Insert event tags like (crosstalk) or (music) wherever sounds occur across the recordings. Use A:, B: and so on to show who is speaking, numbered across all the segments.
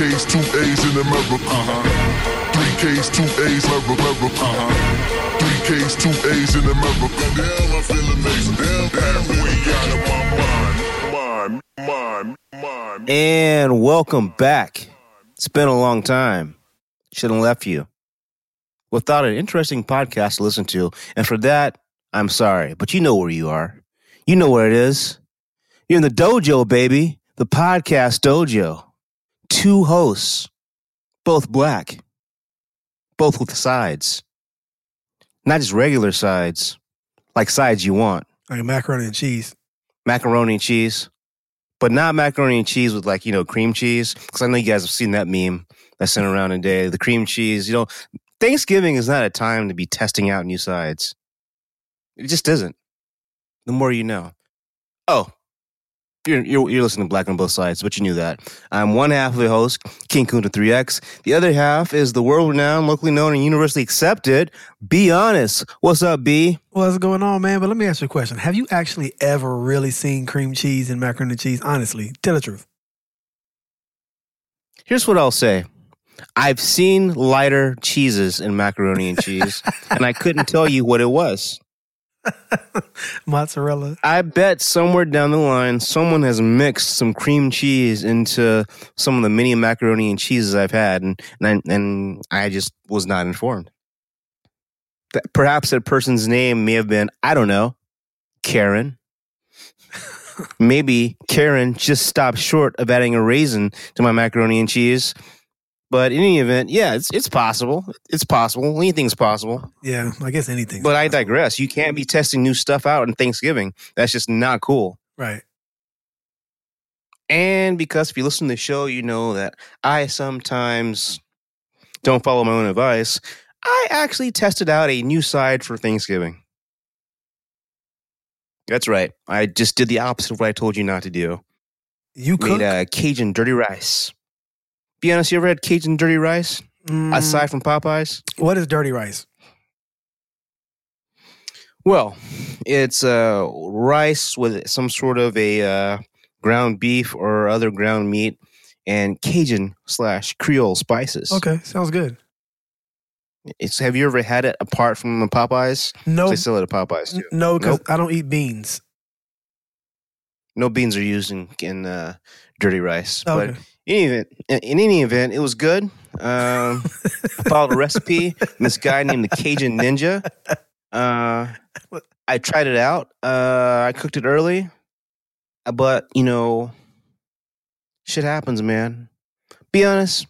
A: K's, two A's in America. Uh-huh. Three K's, two A's, America. Uh-huh. Three K's, two A's in America. Damn, I feel amazing. Damn, halfway out of my mind. Mind, mind, mind.
B: And welcome back. It's been a long time. Shouldn't have left you without an interesting podcast to listen to. And for that, I'm sorry, but you know where you are. You know where it is. You're in the dojo, baby. The podcast dojo. Two hosts, both black, both with sides. Not just regular sides, like sides you want.
C: Like macaroni and cheese.
B: macaroni and cheese, but not macaroni and cheese with like you know cream cheese. Because I know you guys have seen that meme that's sent around today. The cream cheese, you know, Thanksgiving is not a time to be testing out new sides. It just isn't. The more you know. Oh, you're you're, you're listening to Black on both sides, but you knew that. I'm one half of the host, King Kunta 3X. The other half is the world-renowned, locally known, and universally accepted. Be honest. What's up, B?
C: What's going on, man? But let me ask you a question. Have you actually ever really seen cream cheese and macaroni and cheese? Honestly, tell the truth.
B: Here's what I'll say. I've seen lighter cheeses in macaroni and cheese, (laughs) and I couldn't tell you what it was. (laughs)
C: Mozzarella.
B: I bet somewhere down the line, someone has mixed some cream cheese into some of the mini macaroni and cheeses I've had, and and I, and I just was not informed. That perhaps that person's name may have been I don't know, Karen. (laughs) Maybe Karen just stopped short of adding a raisin to my macaroni and cheese. But in any event, yeah, it's it's possible. It's possible. Anything's possible.
C: Yeah, I guess anything.
B: But I digress. You can't be testing new stuff out on Thanksgiving. That's just not cool.
C: Right.
B: And because if you listen to the show, you know that I sometimes don't follow my own advice. I actually tested out a new side for Thanksgiving. That's right. I just did the opposite of what I told you not to do.
C: You cook?
B: Made a Cajun dirty rice. Be honest, you ever had Cajun dirty rice
C: Mm,
B: aside from Popeyes?
C: what is dirty rice?
B: Well, it's uh, rice with some sort of a uh, ground beef or other ground meat and Cajun slash Creole spices.
C: Okay, sounds good.
B: It's, have you ever had it apart from the Popeyes?
C: No,
B: They sell it at Popeyes too.
C: no, because
B: Nope.
C: I don't eat beans.
B: No beans are used in, in uh, dirty rice. But
C: Okay.
B: in any event, in any event, it was good. Um, I followed a recipe. This guy named the Cajun Ninja. Uh, I tried it out. Uh, I cooked it early, Uh, but you know, shit happens, man. Be honest.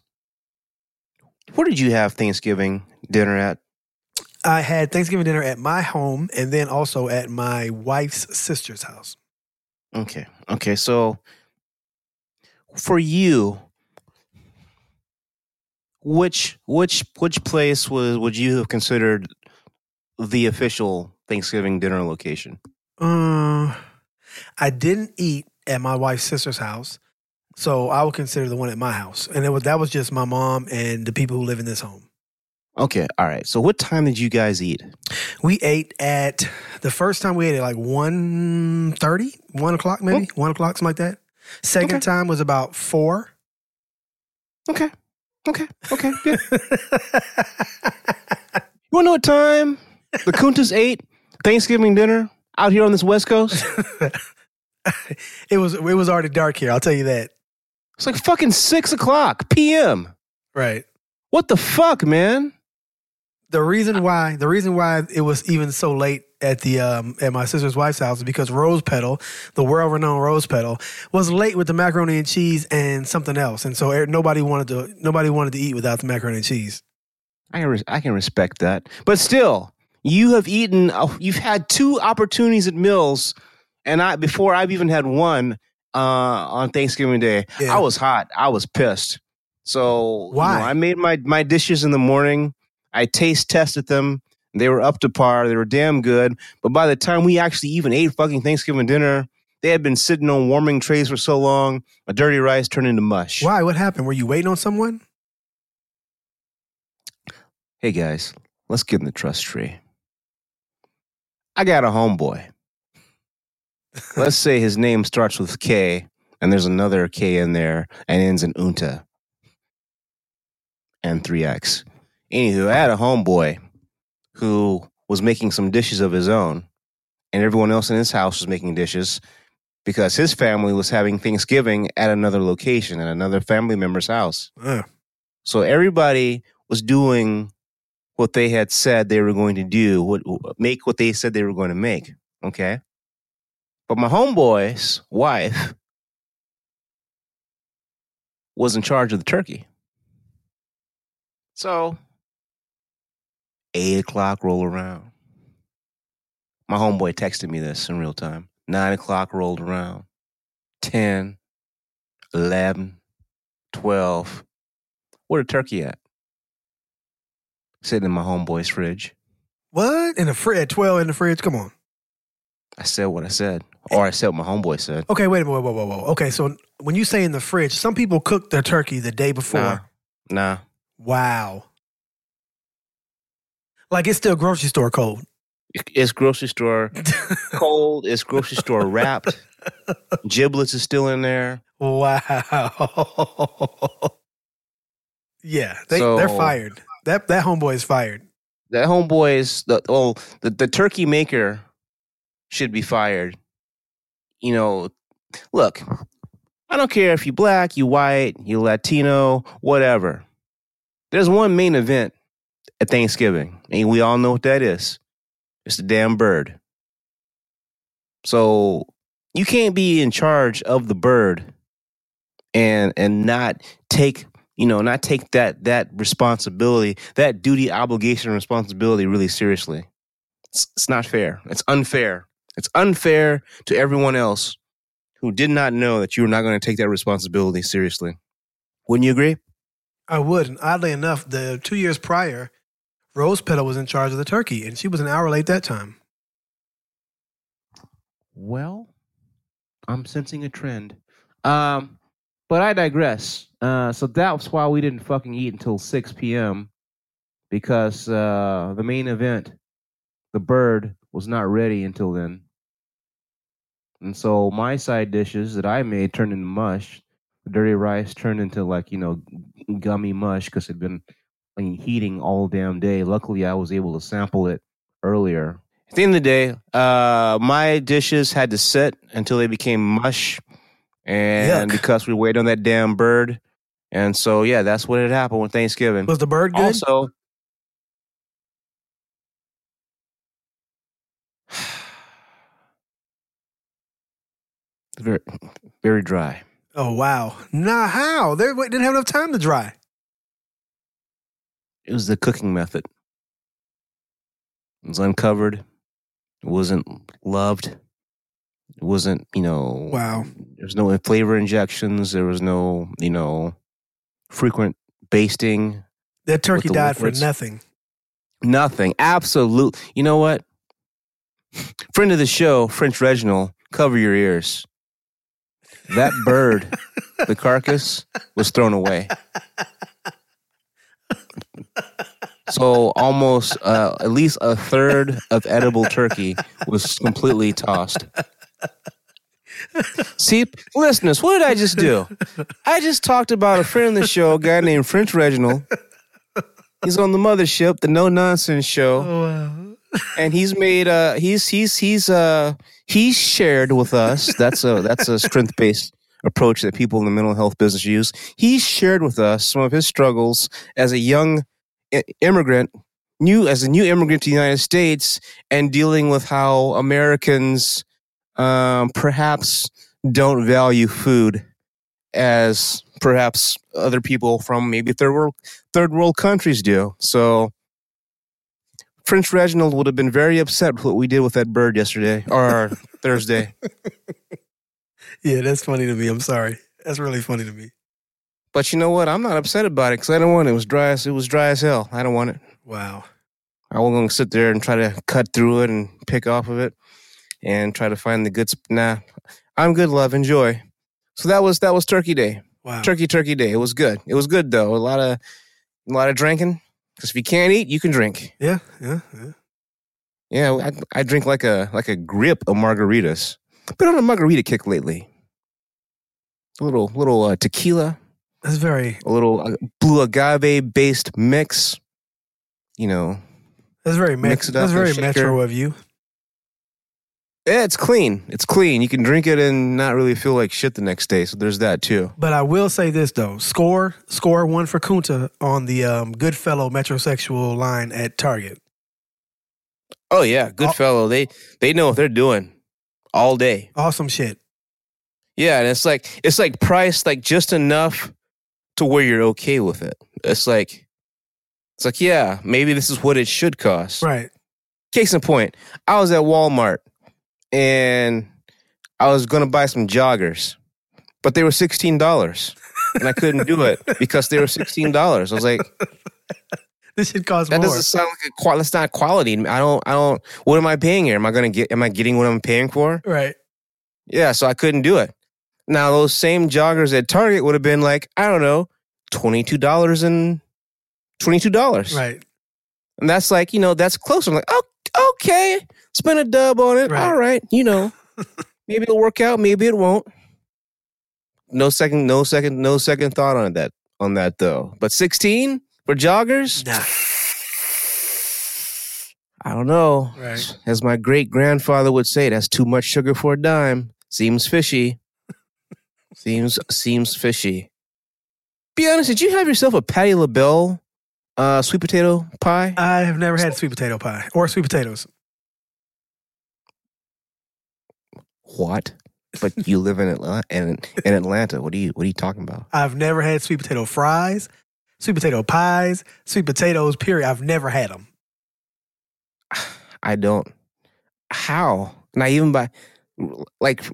B: Where did you have Thanksgiving dinner at?
C: I had Thanksgiving dinner at my home and then also at my wife's sister's house.
B: Okay, okay. So, for you, which which which place was would you have considered the official Thanksgiving dinner location?
C: Uh, I didn't eat at my wife's sister's house, so I would consider the one at my house, and it was that was just my mom and the people who live in this home.
B: Okay, all right. So, what time did you guys eat?
C: We ate at the first time we ate at like 1.30, 1 o'clock maybe, one o'clock something like that. Second
B: Okay.
C: time was about four.
B: Okay, okay, okay. Yeah. you want to know what time the Kuntas ate Thanksgiving dinner out here on this West Coast? (laughs)
C: it was it was already dark here. I'll tell you that.
B: It's like fucking six o'clock p.m.
C: Right.
B: What the fuck, man?
C: The reason why the reason why it was even so late at the um at my sister's wife's house is because Rose Petal, the world renowned Rose Petal, was late with the macaroni and cheese and something else, and so er- nobody wanted to nobody wanted to eat without the macaroni and cheese.
B: I can, I can respect that. But still, you have eaten, oh, you've had two opportunities at Mills, and I before I've even had one uh, on Thanksgiving Day.
C: Yeah.
B: I was hot. I was pissed. So you know,
C: Why?
B: I made my my dishes in the morning. I taste tested them. They were up to par. They were damn good. But by the time we actually even ate fucking Thanksgiving dinner, they had been sitting on warming trays for so long. My dirty rice turned into mush.
C: Why? What happened? Were you waiting on someone?
B: Hey guys, let's get in the trust tree. I got a homeboy. (laughs) Let's say his name starts with K and there's another K in there and ends in Unta. and three X. Anywho, I had a homeboy who was making some dishes of his own, and everyone else in his house was making dishes because his family was having Thanksgiving at another location, at another family member's house. So everybody was doing what they had said they were going to do, what make what they said they were going to make. Okay. But my homeboy's wife was in charge of the turkey. So eight o'clock roll around. My homeboy texted me this in real time. Nine o'clock rolled around. 10, 11, 12. Where the turkey at? Sitting in my homeboy's fridge.
C: what in the fridge? Twelve in the fridge. Come on.
B: I said what I said, or I said what my homeboy said.
C: Okay, wait a minute. Whoa, whoa, whoa, whoa. Okay, so when you say in the fridge, some people cook their turkey the day before.
B: Nah, nah.
C: Wow. Like it's still grocery store cold.
B: It's grocery store (laughs) cold. It's grocery store wrapped. Giblets is still in there.
C: Wow. (laughs) yeah, they
B: So-
C: they're fired. That that homeboy is fired.
B: That homeboy is the oh the, the turkey maker should be fired. You know, look, I don't care if you black, you white, you Latino, whatever. There's one main event at Thanksgiving, and we all know what that is. It's the damn bird. So you can't be in charge of the bird and and not take you know not take that that responsibility that duty obligation responsibility really seriously it's, it's not fair it's unfair it's unfair to everyone else who did not know that you were not going to take that responsibility seriously wouldn't you agree
C: I would. And oddly enough, the two years prior, Rose Petal was in charge of the turkey, and she was an hour late that time.
B: well i'm sensing a trend. Um but i digress. Uh so that's why we didn't fucking eat until 6 p.m because uh the main event the bird was not ready until then. And so my side dishes that i made turned into mush. The dirty rice turned into like you know gummy mush because it had been I mean, heating all damn day luckily i was able to sample it earlier at the end of the day, uh, my dishes had to sit until they became mush, and
C: Yuck.
B: because we waited on that damn bird, and so yeah, that's what had happened with Thanksgiving.
C: Was the bird good?
B: Also, (sighs) very, very dry.
C: oh wow. Nah, how? They didn't have enough time to dry.
B: It was the cooking method. It was uncovered. It wasn't loved. It wasn't, you know,
C: Wow.
B: There was no flavor injections. There was no, you know, frequent basting.
C: That turkey died for nothing.
B: Nothing. Absolute. You know what? Friend of the show, French Reginald, cover your ears. That bird, the carcass, was thrown away. (laughs) So almost uh, at least a third of edible turkey was completely tossed. See, listeners, what did I just do? I just talked about a friend of the show, a guy named French Reginald. He's on the mothership, the no nonsense show,
C: Oh wow.
B: and he's made uh he's he's he's uh he's shared with us. That's a that's a strength based approach that people in the mental health business use. He's shared with us some of his struggles as a young immigrant, new as a new immigrant to the United States, and dealing with how Americans um, perhaps don't value food as perhaps other people from maybe third world third world countries do. So French Reginald would have been very upset with what we did with that bird yesterday or (laughs) Thursday.
C: Yeah, that's funny to me. I'm sorry. That's really funny to me.
B: But you know what? I'm not upset about it because I don't want it. It was dry as it was dry as hell. I don't want it.
C: Wow.
B: I wasn't going to sit there and try to cut through it and pick off of it and try to find the good. Sp- nah, I'm good. Love, enjoy. So that was that was Turkey Day.
C: Wow.
B: Turkey Turkey Day. It was good. It was good though. A lot of a lot of drinking because if you can't eat, you can drink.
C: Yeah, yeah, yeah.
B: Yeah, I, I drink like a like a grip of margaritas. Been on a margarita kick lately. A little little uh, tequila,
C: That's very
B: a little uh, blue agave based mix. You know,
C: that's very
B: Mix up
C: That's very metro of you.
B: yeah, it's clean. It's clean. You can drink it and not really feel like shit the next day. So there's that too.
C: But I will say this though: score score one for Kunta on the um, Goodfellow metrosexual line at Target.
B: Oh yeah, good
C: Oh.
B: fellow. They they know what they're doing all day.
C: Awesome shit.
B: Yeah, and it's like it's like priced like just enough to where you're okay with it. It's like it's like yeah, maybe this is what it should cost.
C: Right.
B: Case in point, I was at Walmart and I was gonna buy some joggers, but they were sixteen dollars, and I couldn't do it (laughs) because they were sixteen dollars. I was like, (laughs)
C: This should cost
B: that
C: more.
B: doesn't sound like a qual. That's not quality. I don't. I don't. What am I paying here? Am I gonna get? Am I getting what I'm paying for?
C: right.
B: Yeah, so I couldn't do it. Now those same joggers at Target would have been like, I don't know, twenty two dollars and twenty two dollars.
C: Right.
B: And that's like, you know, that's close. I'm like, oh, okay, spend a dub on it.
C: Right.
B: All right, you know, (laughs) maybe it'll work out, maybe it won't. No second, no second, no second thought on that on that though. But sixteen for joggers,
C: Nah.
B: I don't know.
C: Right.
B: As my great grandfather would say, that's too much sugar for a dime. Seems fishy. Seems seems fishy. Be honest, did you have yourself a Patti LaBelle uh, sweet potato pie?
C: I have never had sweet potato pie or sweet potatoes.
B: what? But you live in Atlanta. In, in Atlanta, what are you what are you talking about?
C: I've never had sweet potato fries, sweet potato pies, sweet potatoes. Period. I've never had them.
B: I don't. How? Not even by like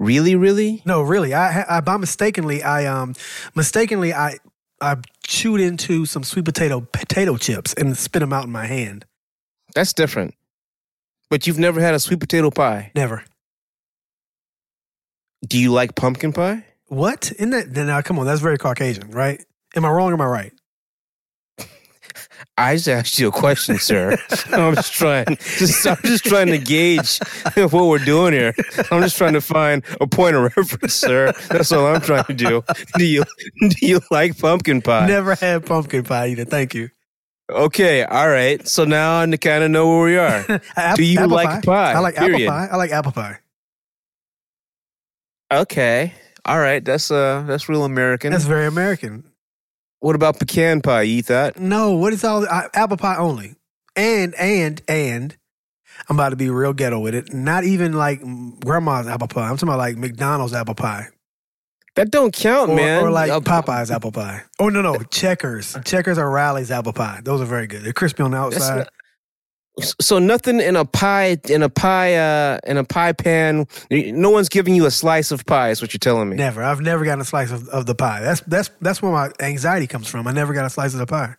B: really, really?
C: No, really. I, I by mistakenly, I um, mistakenly, I I chewed into some sweet potato potato chips and spit them out in my hand.
B: That's different. But you've never had a sweet potato pie.
C: Never.
B: Do you like pumpkin pie?
C: What? In that? Then now, come on. That's very Caucasian, right? Am I wrong? Or am I right?
B: I just asked you a question, sir. (laughs) I'm just trying. (laughs) Just, I'm just trying to gauge (laughs) what we're doing here. I'm just trying to find a point of reference, sir. That's all I'm trying to do. Do you do you like pumpkin pie?
C: Never had pumpkin pie either. Thank you.
B: Okay, all right. So now I kind of know where we are. Do you like pie?
C: I like
B: Period.
C: apple pie. I like apple pie.
B: Okay, all right. That's uh, that's real American.
C: That's very American.
B: What about pecan pie? You eat that?
C: No, what is all apple pie only? And and and I'm about to be real ghetto with it. Not even like grandma's apple pie. I'm talking about like McDonald's apple pie,
B: That don't count,
C: or,
B: man.
C: or like
B: Uh,
C: Popeye's apple pie. Oh no no, Checkers. Checkers or Rally's apple pie. Those are very good. They're crispy on the outside.
B: not- so nothing in a pie in a pie uh in a pie pan. No one's giving you a slice of pie. Is what you're telling me?
C: Never. I've never gotten a slice of, of the pie. That's that's that's where my anxiety comes from. I never got a slice of the pie.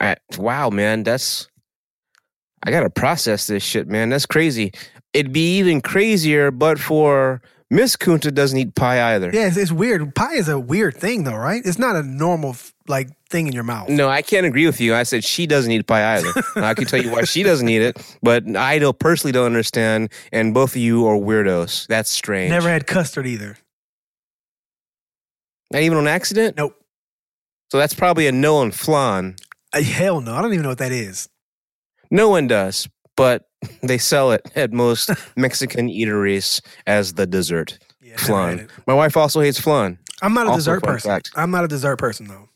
B: I, wow, man, that's I gotta process this shit, man. That's crazy. It'd be even crazier, but for Miss Kunta doesn't eat pie either.
C: Yeah, it's, it's weird. Pie is a weird thing though, right? It's not a normal like thing in your mouth.
B: No, I can't agree with you. I said she doesn't eat pie either. I can tell you why she doesn't eat it, but I don't personally don't understand. And both of you are weirdos. That's strange.
C: Never had custard either.
B: Not even on accident.
C: Nope.
B: So that's probably a no on flan.
C: Uh, hell no. I don't even know what that is.
B: No one does, but (laughs) they sell it at most (laughs) Mexican eateries as the dessert.
C: Yeah,
B: Flan. My wife also hates flan.
C: I'm not a
B: Also,
C: dessert person.
B: fact.
C: I'm not a dessert person though.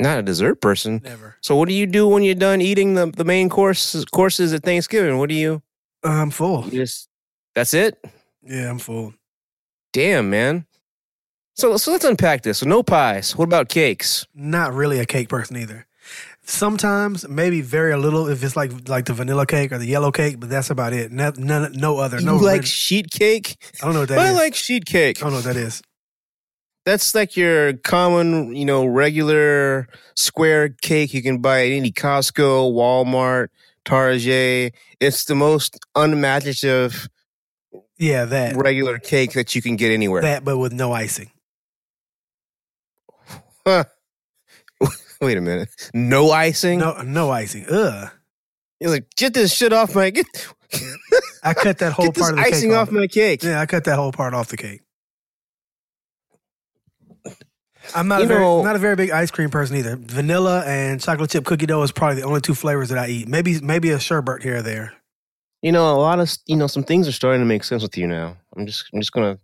B: Not a dessert person.
C: Never.
B: So what do you do when you're done eating the, the main course courses at Thanksgiving? What do you, uh,
C: I'm full.
B: you just that's it?
C: Yeah, I'm full.
B: Damn, man. So so let's unpack this. So no pies. What about cakes?
C: Not really a cake person either. Sometimes, maybe very a little if it's like like the vanilla cake or the yellow cake, but that's about it. No, none, no other.
B: You
C: no
B: like
C: red-
B: sheet cake?
C: I don't know what that
B: I
C: is.
B: like sheet cake.
C: I don't know what that is.
B: That's like your common, you know, regular square cake you can buy at any Costco, Walmart, Target. It's the most unimaginative
C: Yeah, that
B: regular cake that you can get anywhere.
C: that, but with no icing.
B: Huh. (laughs) Wait a minute. No icing?
C: No, no icing. Ugh.
B: You're like, get this shit off my get,
C: I cut that (laughs) whole part of the
B: icing
C: cake
B: off my cake.
C: Yeah, I cut that whole part off the cake. I'm not
B: You
C: a very,
B: know-
C: not a very big ice cream person either. Vanilla and chocolate chip cookie dough is probably the only two flavors that I eat. Maybe maybe a sherbet here or there.
B: You know, a lot of you know some things are starting to make sense with you now. I'm just I'm just gonna.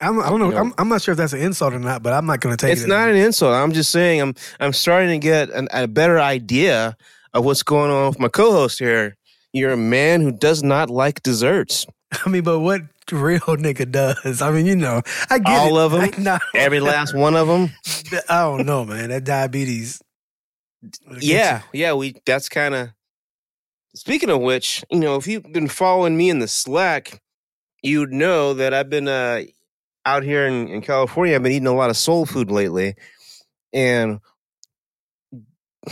C: I'm, I don't know.
B: You know-
C: I'm, I'm not sure if that's an insult or not, but I'm not going to take
B: It's
C: it. It's
B: not an insult. I'm just saying I'm I'm starting to get an, a better idea of what's going on with my co-host here. You're a man who does not like desserts. (laughs)
C: I mean, but what real nigga does? I mean, you know, I get
B: All
C: it.
B: of 'em? (laughs)
C: I, no,
B: Every last one of them. (laughs)
C: I don't know, man. That diabetes.
B: Yeah, yeah. We that's kind of. Speaking of which, you know, if you've been following me in the Slack, you'd know that I've been uh, out here in, in California. I've been eating a lot of soul food lately, and (sighs)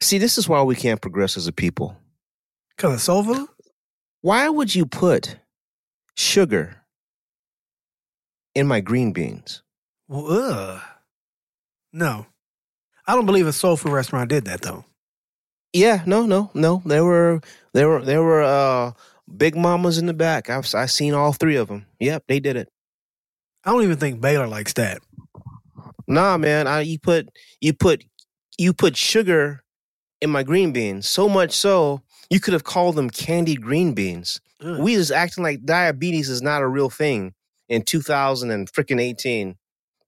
B: see, this is why we can't progress as a people.
C: Because of soul food?
B: Why would you put sugar in my green beans?
C: Well, ugh. No. I don't believe a soul food restaurant did that, though.
B: Yeah, no, no, no. There were there were there were uh big mamas in the back. I've I seen all three of them. Yep, they did it.
C: I don't even think Baylor likes that.
B: Nah, man, I you put you put you put sugar in my green beans so much so you could have called them candied green beans.
C: Ugh.
B: We just acting like diabetes is not a real thing in 2000 and freaking 18.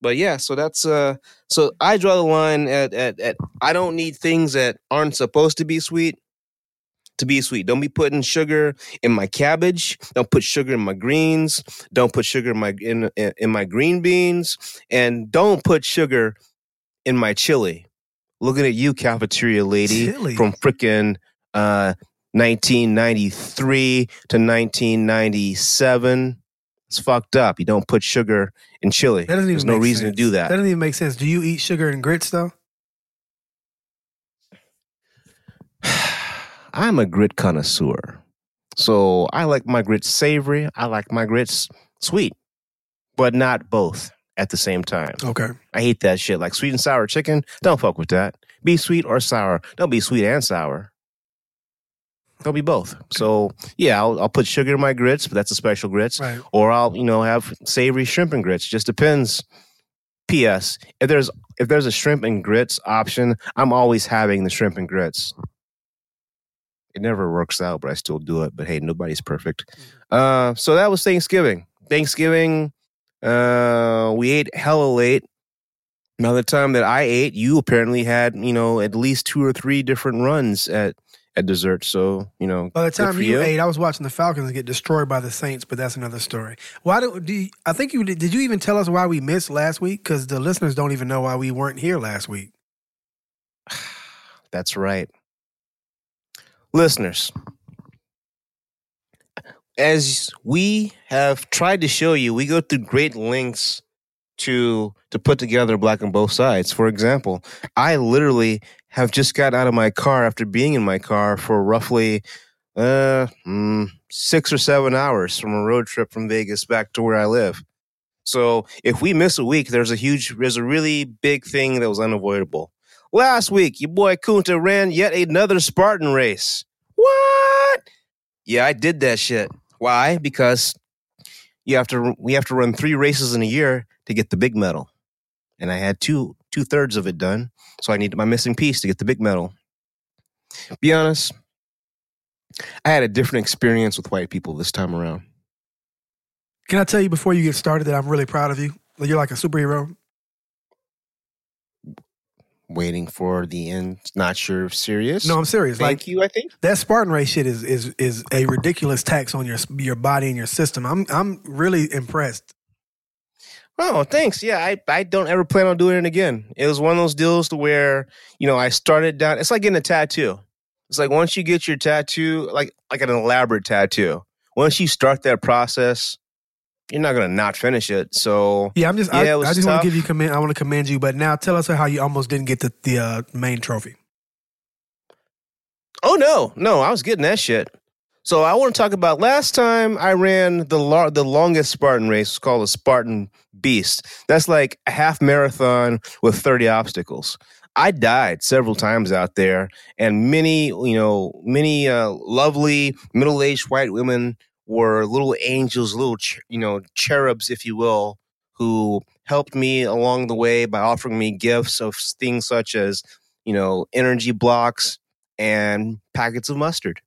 B: But yeah, so that's uh so I draw the line at at at I don't need things that aren't supposed to be sweet to be sweet. Don't be putting sugar in my cabbage. Don't put sugar in my greens. Don't put sugar in my in in, in my green beans and don't put sugar in my chili. Looking at you cafeteria lady
C: Chili?
B: from freaking uh 1993 to 1997. It's fucked up. You don't put sugar in chili.
C: That doesn't even
B: There's no reason
C: sense.
B: to do that.
C: That doesn't even make sense. Do you eat sugar and grits, though? (sighs)
B: I'm a grit connoisseur. So I like my grits savory. I like my grits sweet, but not both at the same time.
C: Okay.
B: I hate that shit. Like sweet and sour chicken. Don't fuck with that. Be sweet or sour. Don't be sweet and sour. Don't be both. So yeah, I'll, I'll put sugar in my grits, but that's a special grits.
C: Right.
B: Or I'll you know have savory shrimp and grits. Just depends. P.S. If there's if there's a shrimp and grits option, I'm always having the shrimp and grits. It never works out, but I still do it. But hey, nobody's perfect. Uh, so that was Thanksgiving. Thanksgiving, uh, we ate hella late. By the time that I ate, you apparently had you know at least two or three different runs at at dessert. So you know,
C: By the time
B: for
C: you, ate, I was watching the Falcons get destroyed by the Saints, but that's another story. Why do, do you, I think you did? Did you even tell us why we missed last week? Because the listeners don't even know why we weren't here last week. (sighs)
B: That's right. Listeners, as we have tried to show you, we go through great lengths to to put together black on both sides. For example, I literally have just got out of my car after being in my car for roughly uh mm, 6 or 7 hours from a road trip from Vegas back to where I live. So, if we miss a week, there's a huge there's a really big thing that was unavoidable. Last week, your boy Kunta ran yet another Spartan race. What? Yeah, I did that shit. Why? Because you have to we have to run three races in a year to get the big medal, and I had two two thirds of it done. So I need my missing piece to get the big medal. Be honest, I had a different experience with white people this time around.
C: Can I tell you before you get started that I'm really proud of you? You're like a superhero.
B: Waiting for the end. Not sure if serious.
C: No, I'm serious.
B: Thank
C: like
B: you. I think.
C: that Spartan race shit is is is a ridiculous tax on your your body and your system. I'm I'm really impressed.
B: Oh, thanks. Yeah, I, I don't ever plan on doing it again. It was one of those deals to where, you know, I started down it's like getting a tattoo. It's like once you get your tattoo, like like an elaborate tattoo, once you start that process, you're not gonna not finish it. So
C: Yeah, I'm just
B: Yeah,
C: I,
B: was
C: I just wanna give you commend. I want to commend you, but now tell us how you almost didn't get the the uh, main trophy.
B: Oh no, no, I was getting that shit. So I want to talk about last time I ran the the longest Spartan race it's called a Spartan Beast. That's like a half marathon with 30 obstacles. I died several times out there, and many, you know, many uh, lovely middle-aged white women were little angels, little ch- you know cherubs, if you will, who helped me along the way by offering me gifts of things such as, you know, energy blocks and packets of mustard.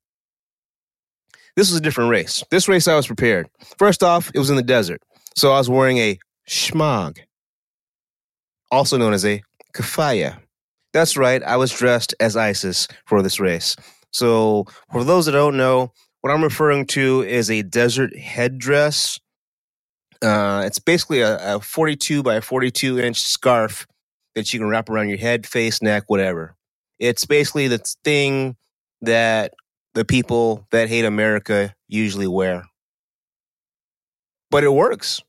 B: This was a different race. This race, I was prepared. First off, it was in the desert. So I was wearing a shemagh, also known as a keffiyeh. That's right, I was dressed as ISIS for this race. So, for those that don't know, what I'm referring to is a desert headdress. Uh, it's basically a, a 42 by 42 inch scarf that you can wrap around your head, face, neck, whatever. It's basically the thing that the people that hate America usually wear. But it works,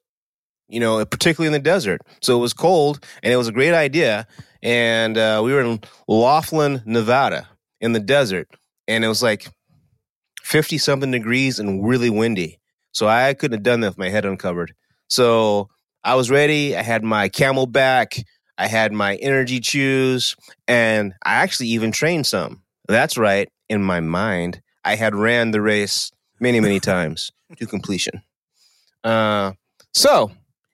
B: you know, particularly in the desert. So it was cold and it was a great idea. And uh, we were in Laughlin, Nevada in the desert. And it was like 50 something degrees and really windy. So I couldn't have done that with my head uncovered. So I was ready. I had my CamelBak. I had my energy chews. And I actually even trained some. That's right. In my mind, I had ran the race many, many (laughs) times to completion. Uh, so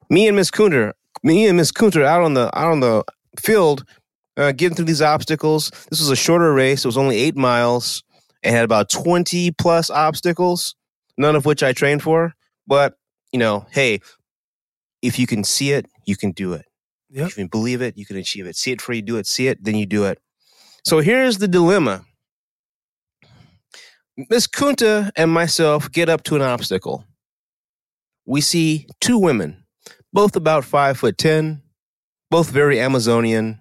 B: me and Miss Kunta, me and Miss Kunta out on the out on the field, uh, getting through these obstacles. This was a shorter race. It was only eight miles. It had about twenty plus obstacles, none of which I trained for. But you know, hey, if you can see it, you can do it.
C: Yep.
B: If you can believe it, you can achieve it. See it before you do it. See it, then you do it. So here's the dilemma. Miss Kunta and myself get up to an obstacle. We see two women, both about five foot ten, both very Amazonian,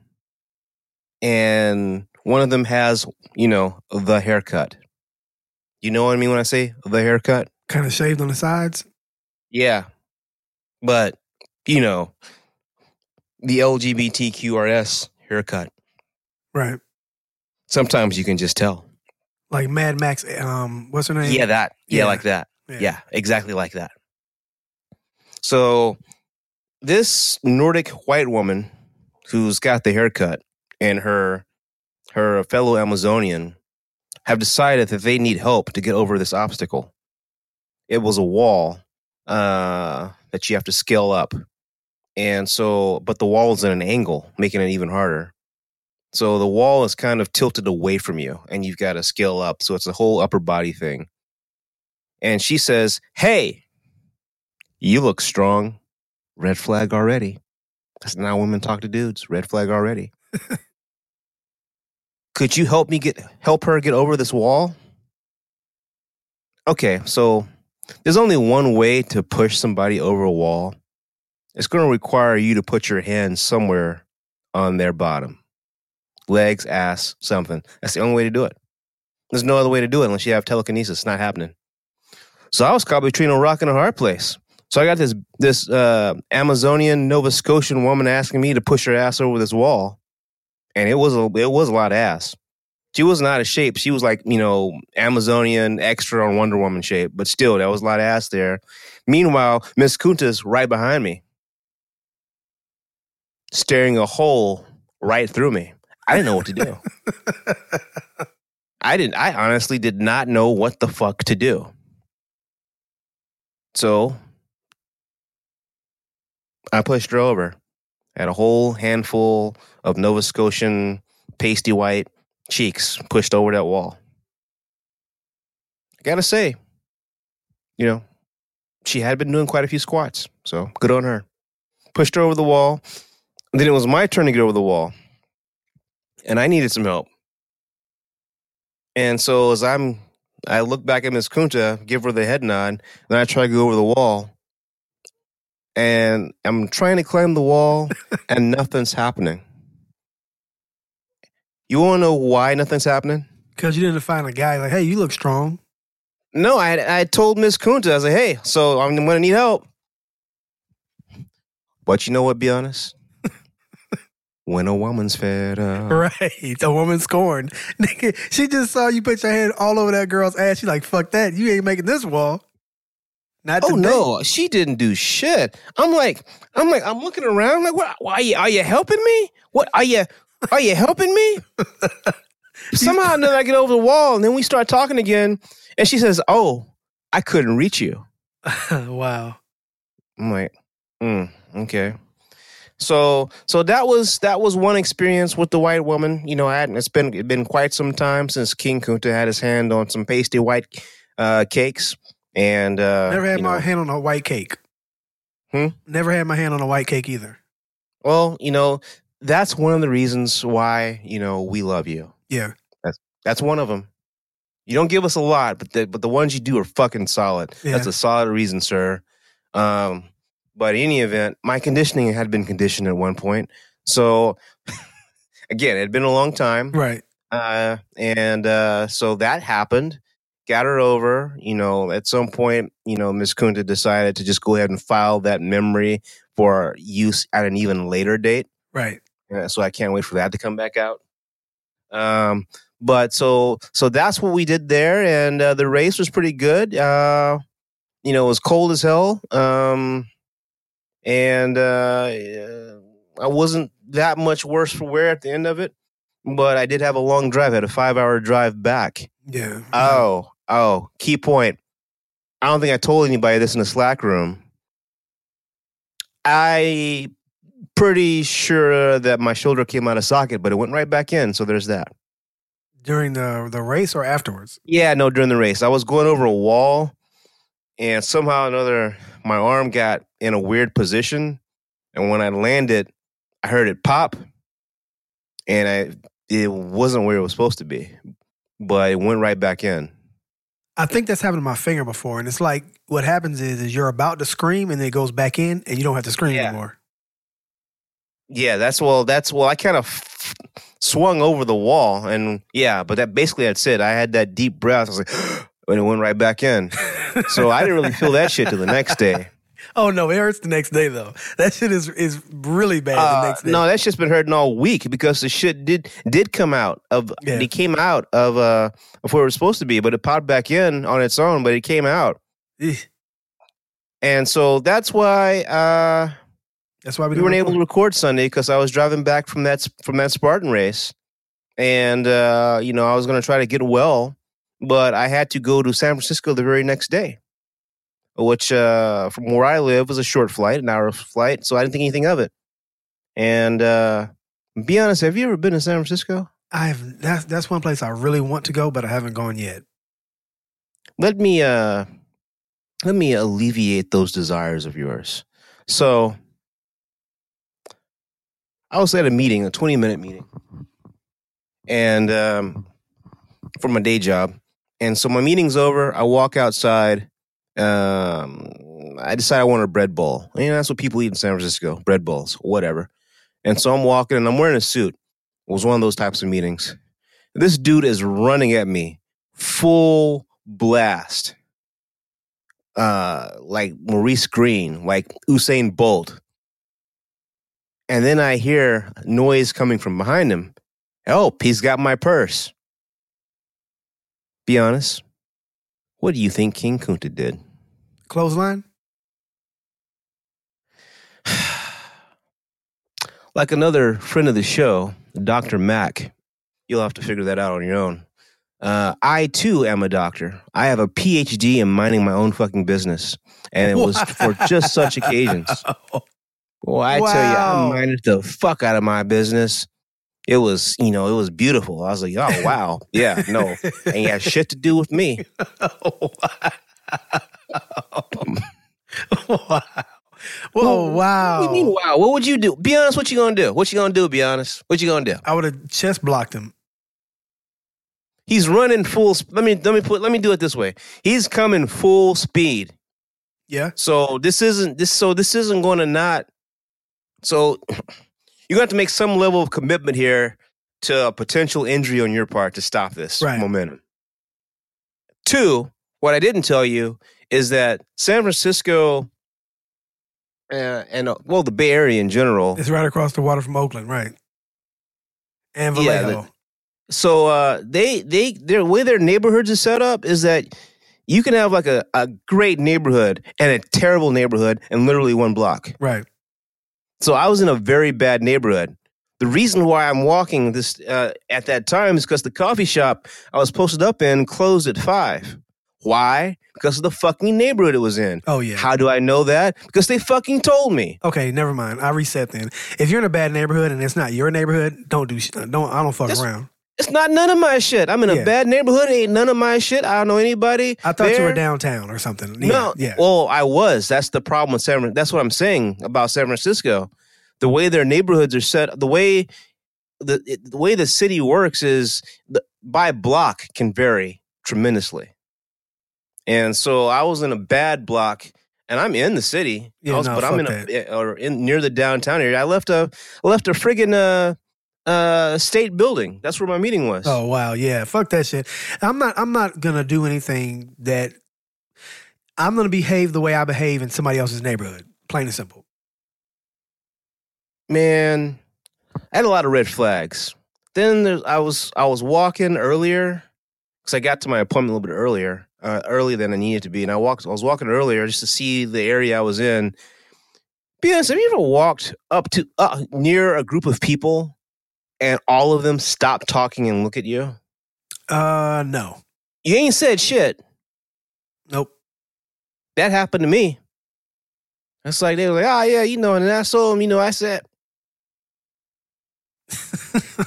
B: and one of them has, you know, the haircut. You know what I mean when I say the haircut?
C: Kind of shaved on the sides.
B: Yeah. But, you know, the LGBTQRS haircut.
C: Right.
B: Sometimes you can just tell.
C: Like Mad Max, um, what's her name?
B: Yeah, that. Yeah,
C: Yeah.
B: like that. Yeah. exactly like that. So, this Nordic white woman who's got the haircut and her her fellow Amazonian have decided that they need help to get over this obstacle. It was a wall uh, that you have to scale up, and so, but the wall is at an angle, making it even harder. So the wall is kind of tilted away from you, and you've got to scale up. So it's a whole upper body thing. And she says, "Hey, you look strong. Red flag already. That's not how women talk to dudes. Red flag already. (laughs) Could you help me get help her get over this wall? Okay, so there's only one way to push somebody over a wall. It's going to require you to put your hand somewhere on their bottom. Legs, ass, something. That's the only way to do it. There's no other way to do it unless you have telekinesis. It's not happening. So I was caught between a rock and a hard place. So I got this this uh, Amazonian Nova Scotian woman asking me to push her ass over this wall, and it was a it was a lot of ass. She wasn't out of shape. She was like you know Amazonian extra on Wonder Woman shape, but still there was a lot of ass there. Meanwhile, Miss Kunta's right behind me, staring a hole right through me. I didn't know what to do. (laughs) I didn't. I honestly did not know what the fuck to do. So I pushed her over. Had a whole handful of Nova Scotian pasty white cheeks pushed over that wall. I gotta say, you know, she had been doing quite a few squats, so good on her. Pushed her over the wall. Then it was my turn to get over the wall, and I needed some help. And so as I'm, I look back at Miss Kunta, give her the head nod, then I try to go over the wall, and I'm trying to climb the wall, (laughs) and nothing's happening. You want to know why nothing's happening?
C: Because you didn't find a guy like, hey, you look strong.
B: No, I I told Miss Kunta, I was like, hey, so I'm gonna need help. But you know what? Be honest. When a woman's fed up, (laughs)
C: Right. A woman scorned. (laughs) Nigga, she just saw you put your hand all over that girl's ass. She's like, fuck that. You ain't making this wall. Not
B: Oh
C: today.
B: no, she didn't do shit. I'm like, I'm like, I'm looking around. Like, what? Why are you? Are you helping me? What are you? Are you helping me? (laughs) Somehow, then I get over the wall, and then we start talking again. And she says, "Oh, I couldn't reach you."
C: wow.
B: I'm like, mm, Okay. So so that was that was one experience with the white woman. You know, I hadn't, it's been it's been quite some time since King Kunta had his hand on some pasty white uh, cakes, and uh,
C: Never had my
B: know,
C: hand on a white cake.
B: Hmm?
C: Never had my hand on a white cake either.
B: well, you know, that's one of the reasons why you know we love you.
C: Yeah.
B: That's that's one of them. You don't give us a lot, but the but the ones you do are fucking solid. That's a solid reason, sir. Um, but in any event, my conditioning had been conditioned at one point. So (laughs) again, it had been a long time.
C: Right.
B: Uh, and uh, so that happened. Got her over. You know, at some point, you know, Miss Kunta decided to just go ahead and file that memory for use at an even later date.
C: Right.
B: Uh, so I can't wait for that to come back out. Um, but so so that's what we did there, and uh, the race was pretty good. Uh, you know, it was cold as hell, um, and uh, I wasn't that much worse for wear at the end of it. But I did have a long drive. I had a five-hour drive back.
C: Yeah.
B: Oh, oh, key point. I don't think I told anybody this in the Slack room. I pretty sure that my shoulder came out of socket, but it went right back in. So there's that.
C: During the the race or afterwards?
B: Yeah, no, during the race, I was going over a wall, and somehow or another, my arm got in a weird position, and when I landed, I heard it pop, and I it wasn't where it was supposed to be, but it went right back in.
C: I think that's happened to my finger before, and it's like what happens is is you're about to scream and then it goes back in, and you don't have to scream
B: Yeah.
C: anymore.
B: Yeah, that's well. That's well. I kind of swung over the wall, and yeah, but that basically that's it. I had that deep breath. I was like, (gasps) and it went right back in. So I didn't really feel that shit till the next day. (laughs)
C: oh no, it hurts the next day though. That shit is is really bad the
B: Uh,
C: next day.
B: no, that shit's been hurting all week because the shit did did come out of.
C: Yeah.
B: It came out of uh of where it was supposed to be, but it popped back in on its own. But it came out,
C: Eesh.
B: and so that's why uh
C: That's why we,
B: we weren't able to
C: record.
B: record Sunday because I was driving back from that from that Spartan race, and uh, you know I was going to try to get well, but I had to go to San Francisco the very next day, which uh, from where I live was a short flight, an hour flight, so I didn't think anything of it. And uh, be honest, have you ever been to San Francisco?
C: I've that's that's one place I really want to go, but I haven't gone yet.
B: Let me uh, let me alleviate those desires of yours. So. I was at a meeting, a 20 minute meeting, and um, for my day job. And so my meeting's over. I walk outside. Um, I decide I want a bread bowl. You know, that's what people eat in San Francisco bread bowls, whatever. And so I'm walking and I'm wearing a suit. It was one of those types of meetings. This dude is running at me full blast. Uh, like Maurice Greene, like Usain Bolt. And then I hear noise coming from behind him. Help, he's got my purse. Be honest. What do you think King Kunta did?
C: Clothesline? (sighs)
B: like another friend of the show, Dr. Mack. You'll have to figure that out on your own. Uh, I too am a doctor. I have a PhD in minding my own fucking business. And it was for just such occasions. (laughs) Well, I tell you, I minded the fuck out of my business. It was, you know, it was beautiful. I was like, oh (laughs) wow, yeah, no, and ain't got shit to do with me. (laughs)
C: Oh (laughs) wow. Whoa, wow.
B: What do you mean, wow? What would you do? Be honest. What you gonna do? What you gonna do? Be honest. What you gonna do?
C: I would have chest blocked him.
B: He's running full. sp- Let me let me put. Let me do it this way. He's coming full speed.
C: Yeah.
B: So this isn't this. So this isn't going to not. So you're going to have to make some level of commitment here to a potential injury on your part to stop this
C: Right.
B: momentum. Two, what I didn't tell you is that San Francisco uh, and uh, well, the Bay Area in general.
C: It's right across the water from Oakland, right? And
B: Yeah,
C: Vallejo.
B: So uh, they they their way their neighborhoods are set up is that you can have like a, a great neighborhood and a terrible neighborhood in literally one block.
C: right.
B: So I was in a very bad neighborhood. The reason why I'm walking this uh, at that time is because the coffee shop I was posted up in closed at five. Why? Because of the fucking neighborhood it was in.
C: Oh yeah.
B: How do I know that? Because they fucking told me.
C: Okay, never mind. I reset then. If you're in a bad neighborhood and it's not your neighborhood, don't do shit. Don't I don't fuck
B: That's-
C: around.
B: It's not none of my shit. I'm in a
C: Yeah.
B: bad neighborhood. It Ain't none of my shit. I don't know anybody.
C: I thought you
B: there.
C: were downtown or something. Yeah,
B: No,
C: yeah.
B: Well, I was. That's the problem with San. That's what I'm saying about San Francisco. The way their neighborhoods are set, the way the it, the way the city works is the, by block can vary tremendously. And so I was in a bad block, and I'm in the city.
C: Yeah,
B: I was-
C: no,
B: but I'm
C: fuck
B: in a or in near the downtown area. I left a I left a friggin' uh uh state building. That's where my meeting was.
C: Oh wow, yeah. Fuck that shit. I'm not. I'm not gonna do anything that. I'm gonna behave the way I behave in somebody else's neighborhood. Plain and simple.
B: man, I had a lot of red flags. Then there's, I was I was walking earlier because I got to my appointment a little bit earlier, uh, earlier than I needed to be, and I walked. I was walking earlier just to see the area I was in. Be honest, have you ever walked up to uh, near a group of people, and all of them stop talking and look at you?
C: Uh, no,
B: You ain't said shit.
C: nope.
B: That happened to me. It's like they were like, oh yeah, you know, and I saw him, you know, I said. (laughs)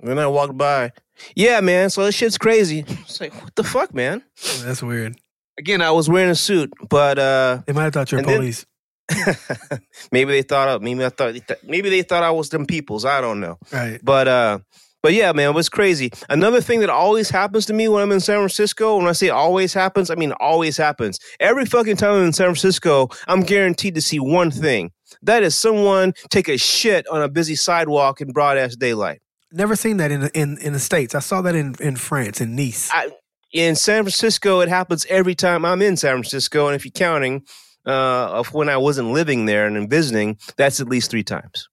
B: Then I walked by. Yeah, man. So this shit's crazy. It's like, what the fuck, man?
C: That's weird.
B: Again, I was wearing a suit, but uh
C: They might have thought you were
B: And then-
C: police. (laughs)
B: maybe they thought of maybe I thought maybe they thought I was them peoples. I don't know.
C: right.
B: But uh but yeah, man, it was crazy. Another thing that always happens to me when I'm in San Francisco, when I say always happens, I mean always happens. Every fucking time I'm in San Francisco, I'm guaranteed to see one thing. That is someone take a shit on a busy sidewalk in broad ass daylight.
C: Never seen that in the, in in the states. I saw that in in France in Nice.
B: I, in San Francisco, it happens every time I'm in San Francisco, and if you're counting uh, of when I wasn't living there and visiting, that's at least three times.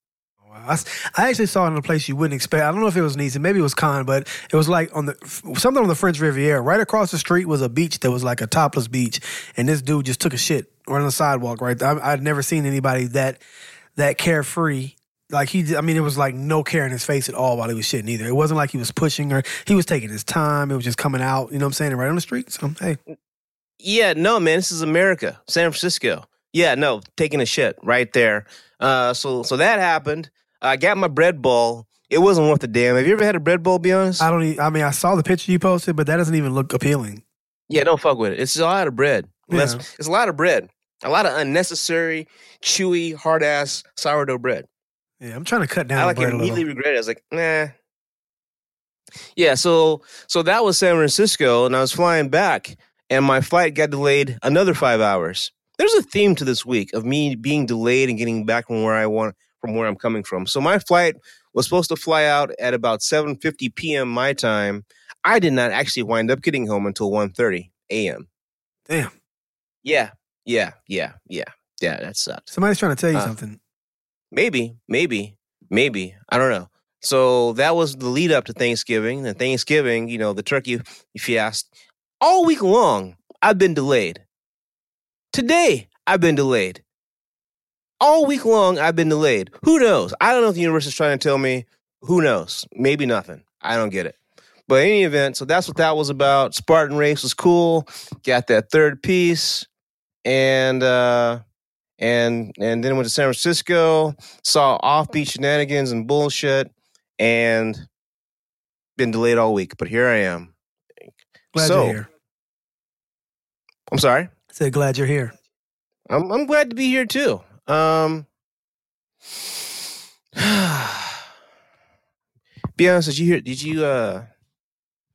C: I, I, actually saw it in a place you wouldn't expect. I don't know if it was Nice, maybe it was Cannes, but it was like on the something on the French Riviera. Right across the street was a beach that was like a topless beach, and this dude just took a shit right on the sidewalk. Right, I, I'd never seen anybody that that carefree. Like he, I mean, it was like no care in his face at all while he was shitting either. It wasn't like he was pushing or he was taking his time. It was just coming out. You know what I'm saying? Right on the street. So hey,
B: Yeah, no, man, this is America, San Francisco. Yeah, no, taking a shit right there. Uh, so so that happened. I got my bread bowl. It wasn't worth a damn. Have you ever had a bread bowl? Be honest.
C: I don't. Even, I mean, I saw the picture you posted, but that doesn't even look appealing.
B: yeah, don't fuck with it. It's a lot of bread.
C: Yeah.
B: It's a lot of bread. A lot of unnecessary, chewy, hard ass sourdough bread.
C: Yeah, I'm trying to cut down.
B: I
C: on
B: like
C: bread a little.
B: immediately regretted. it. I was like, nah. Yeah, so so that was San Francisco, and I was flying back, and my flight got delayed another five hours. There's a theme to this week of me being delayed and getting back from where I want from where I'm coming from. So my flight was supposed to fly out at about 7:50 p.m. my time. I did not actually wind up getting home until 1:30 a.m.
C: Damn.
B: Yeah, yeah, yeah, yeah, yeah. That sucked.
C: Somebody's trying to tell you
B: Uh,
C: something.
B: Maybe, maybe, maybe. I don't know. So that was the lead up to Thanksgiving. And Thanksgiving, you know, the turkey fiasco. All week long, I've been delayed. Today, I've been delayed. All week long, I've been delayed. Who knows? I don't know if the universe is trying to tell me. Who knows? Maybe nothing. I don't get it. But in any event, so that's what that was about. Spartan race was cool. Got that third piece. And uh and and then went to San Francisco, saw offbeat shenanigans and bullshit, and been delayed all week. But here I am.
C: Glad
B: so
C: you're here.
B: I'm sorry.
C: I said glad you're here.
B: I'm I'm glad to be here too. Um, (sighs) be honest, did you hear? Did you uh?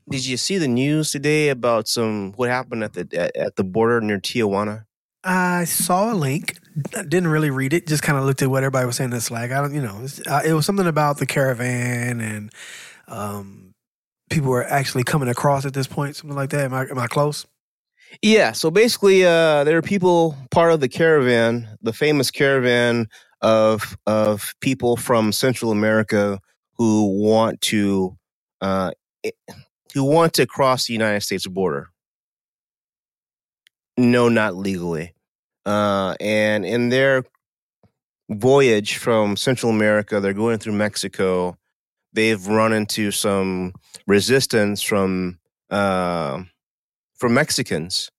B: Did you see the news today about some what happened at the at, at the border near Tijuana?
C: I saw a link. I didn't really read it. Just kind of looked at what everybody was saying in Slack. I don't, you know, uh, it was something about the caravan and um, people were actually coming across at this point. Something like that. Am I am I close?
B: Yeah, so basically, uh, there are people part of the caravan, the famous caravan of of people from Central America who want to uh, who want to cross the United States border. No, not legally. Uh, and in their voyage from Central America, they're going through Mexico. They've run into some resistance from. For Mexicans,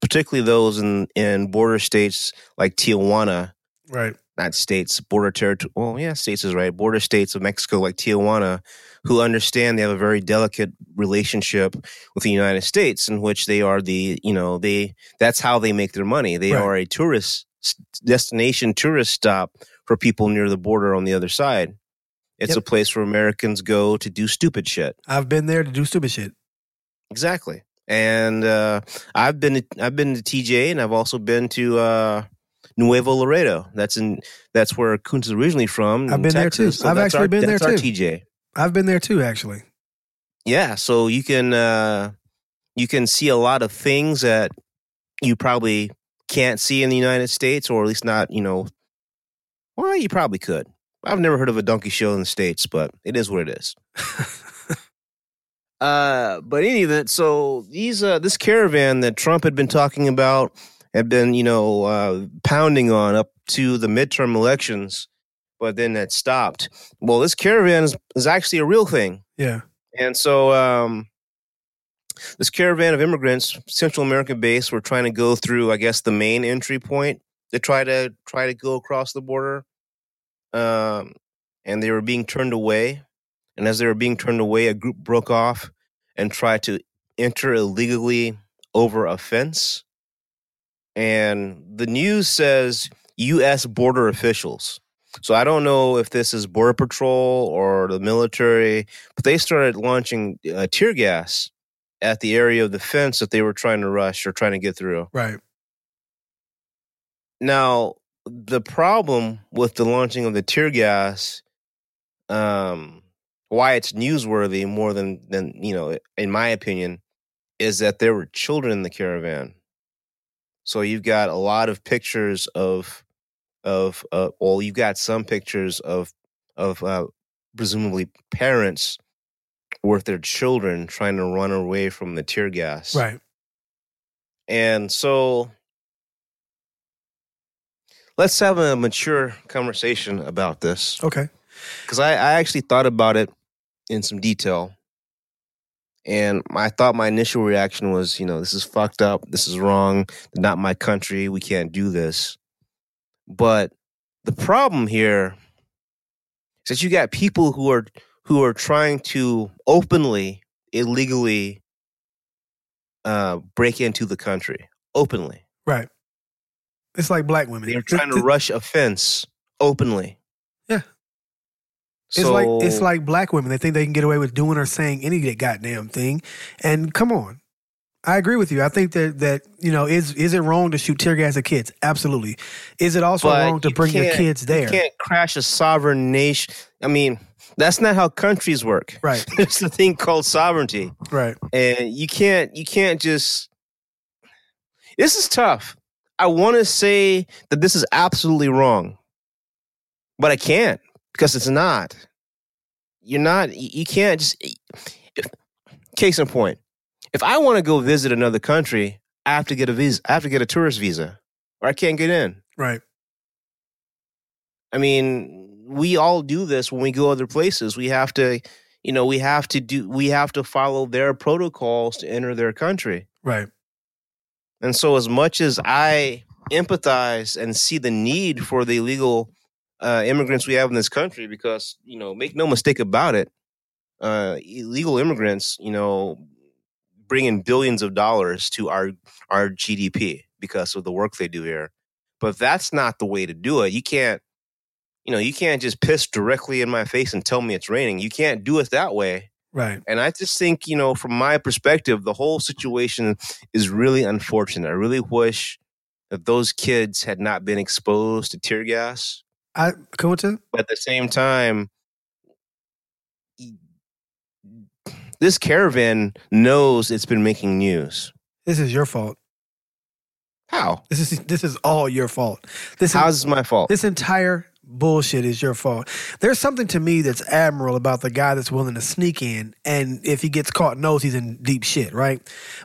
B: particularly those in, in border states like Tijuana,
C: Right.
B: not states, border territory. Well, yeah, states is right. Border states of Mexico, like Tijuana, who understand they have a very delicate relationship with the United States, in which they are the, you know, they that's how they make their money. They
C: Right.
B: are a tourist destination, tourist stop for people near the border on the other side. It's
C: Yep.
B: a place where Americans go to do stupid shit.
C: I've been there to do stupid shit.
B: Exactly. And uh, I've been to, I've been to TJ, and I've also been to uh, Nuevo Laredo. That's in that's where Kunta's is originally from.
C: I've been there too.
B: Texas.
C: I've actually
B: our,
C: been there
B: our
C: too.
B: TJ.
C: I've been there too, actually.
B: Yeah, so you can uh, you can see a lot of things that you probably can't see in the United States, or at least not. You know, well, you probably could. I've never heard of a donkey show in the states, but it is what it is. (laughs) Uh, but any event, so these uh, this caravan that Trump had been talking about had been you know uh, pounding on up to the midterm elections, but then that stopped. Well, this caravan is, is actually a real thing,
C: Yeah.
B: and so um, this caravan of immigrants, Central American base, were trying to go through, I guess, the main entry point to try to try to go across the border, um, and they were being turned away. And as they were being turned away, a group broke off and tried to enter illegally over a fence. And the news says U.S. border officials. So I don't know if this is Border Patrol or the military, but they started launching uh, tear gas at the area of the fence that they were trying to rush or trying to get through.
C: Right.
B: Now, the problem with the launching of the tear gas, um, why it's newsworthy more than than you know, in my opinion, is that there were children in the caravan. So you've got a lot of pictures of of uh, well, you've got some pictures of of uh, presumably parents with their children trying to run away from the tear gas.
C: Right.
B: And so let's have a mature conversation about this
C: Okay.
B: because I, I actually thought about it in some detail. And I thought my initial reaction was, you know, this is fucked up. This is wrong. Not my country. We can't do this. But the problem here is that you got people who are who are trying to openly, illegally uh, break into the country. Openly.
C: Right. It's like black women.
B: They're trying to (laughs) rush a fence openly.
C: It's
B: So,
C: like it's like black women. They think they can get away with doing or saying any goddamn thing. And come on. I agree with you. I think that that, you know, is is it wrong to shoot tear gas at kids? Absolutely. Is it also wrong to
B: you
C: bring your kids there?
B: You can't crash a sovereign nation. I mean, that's not how countries work.
C: Right. (laughs)
B: There's a thing called sovereignty,
C: Right.
B: and you can't you can't just. This is tough. I want to say that this is absolutely wrong, but I can't because it's not. You're not. You can't just. If, case in point, if I want to go visit another country, I have to get a visa. I have to get a tourist visa, or I can't get in.
C: Right.
B: I mean, we all do this when we go other places. We have to, you know, we have to do, we have to follow their protocols to enter their country.
C: Right.
B: And so, as much as I empathize and see the need for the illegal uh, immigrants we have in this country, because you know, make no mistake about it, uh, illegal immigrants, you know, bring in billions of dollars to our our GDP because of the work they do here. But that's not the way to do it. You can't, you know, you can't just piss directly in my face and tell me it's raining. You can't do it that way.
C: Right.
B: And I just think, you know, from my perspective, the whole situation is really unfortunate. I really wish that those kids had not been exposed to tear gas.
C: I Kunta,
B: But at the same time, this caravan knows it's been making news.
C: this is your fault.
B: How?
C: This is this is all your fault. This
B: How
C: is
B: is my fault?
C: this entire bullshit is your fault. There's something to me that's admirable about the guy that's willing to sneak in and if he gets caught knows he's in deep shit, right?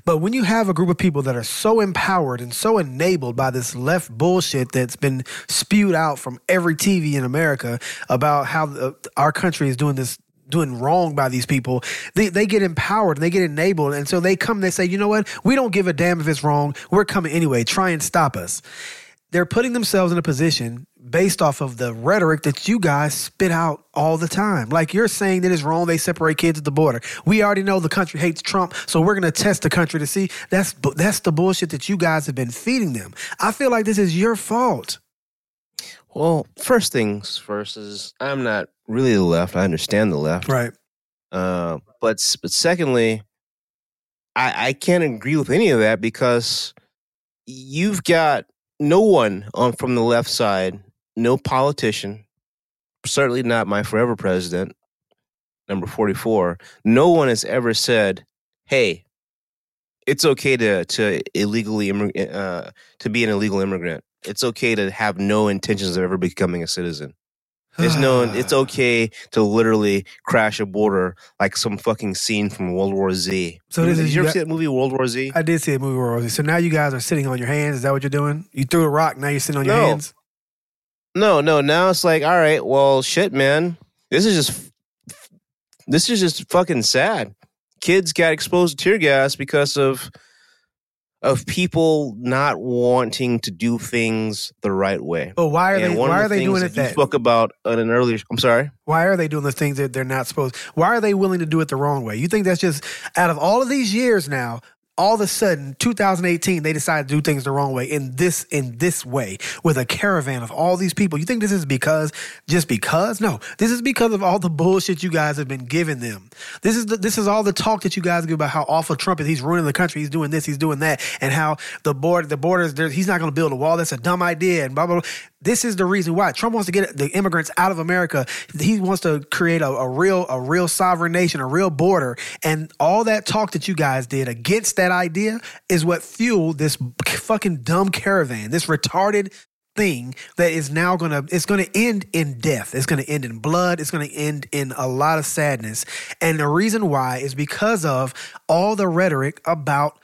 C: But when you have a group of people that are so empowered and so enabled by this left bullshit that's been spewed out from every TV in America about how the, our country is doing this doing wrong by these people, they, they get empowered and they get enabled. And so they come and they say, you know what? We don't give a damn if it's wrong. We're coming anyway. Try and stop us. They're putting themselves in a position based off of the rhetoric that you guys spit out all the time. Like you're saying that it's wrong they separate kids at the border. We already know the country hates Trump, so we're going to test the country to see. That's that's the bullshit that you guys have been feeding them. I feel like this is your fault.
B: Well, first things first is I'm not really the left. I understand the left.
C: Right.
B: Uh, but but secondly, I I can't agree with any of that because you've got no one on from the left side, no politician, certainly not my forever president, number 44. No one has ever said, "Hey, it's okay to to illegally uh, to be an illegal immigrant. It's okay to have no intentions of ever becoming a citizen." There's no. It's (sighs) okay to literally crash a border like some fucking scene from World War Z.
C: So this
B: Did
C: is
B: you ever
C: got-
B: see that movie World War Z?
C: I did see a movie where Rosie. So now you guys are sitting on your hands. Is that what you're doing? You threw a rock. Now you're sitting on your
B: No.
C: hands.
B: No, no. Now it's like, all right, well, shit, man. This is just, this is just fucking sad. Kids got exposed to tear gas because of, of people not wanting to do things the right way.
C: But why are
B: And
C: they? Why
B: the
C: are they doing
B: that
C: it
B: you spoke about on an earlier? I'm sorry.
C: Why are they doing the things that they're not supposed? Why are they willing to do it the wrong way? You think that's just out of all of these years now? All of a sudden, 2018, they decided to do things the wrong way in this in this way with a caravan of all these people. You think this is because just because? No, this is because of all the bullshit you guys have been giving them. This is the, this is all the talk that you guys give about how awful Trump is. He's ruining the country. He's doing this. He's doing that, and how the board the borders. He's not going to build a wall. That's a dumb idea. And blah blah. blah. This is the reason why. Trump wants to get the immigrants out of America. He wants to create a, a real, a real sovereign nation, a real border, and all that talk that you guys did against that idea is what fueled this fucking dumb caravan, this retarded thing that is now gonna it's gonna end in death. It's gonna end in blood. It's gonna end in a lot of sadness. And the reason why is because of all the rhetoric about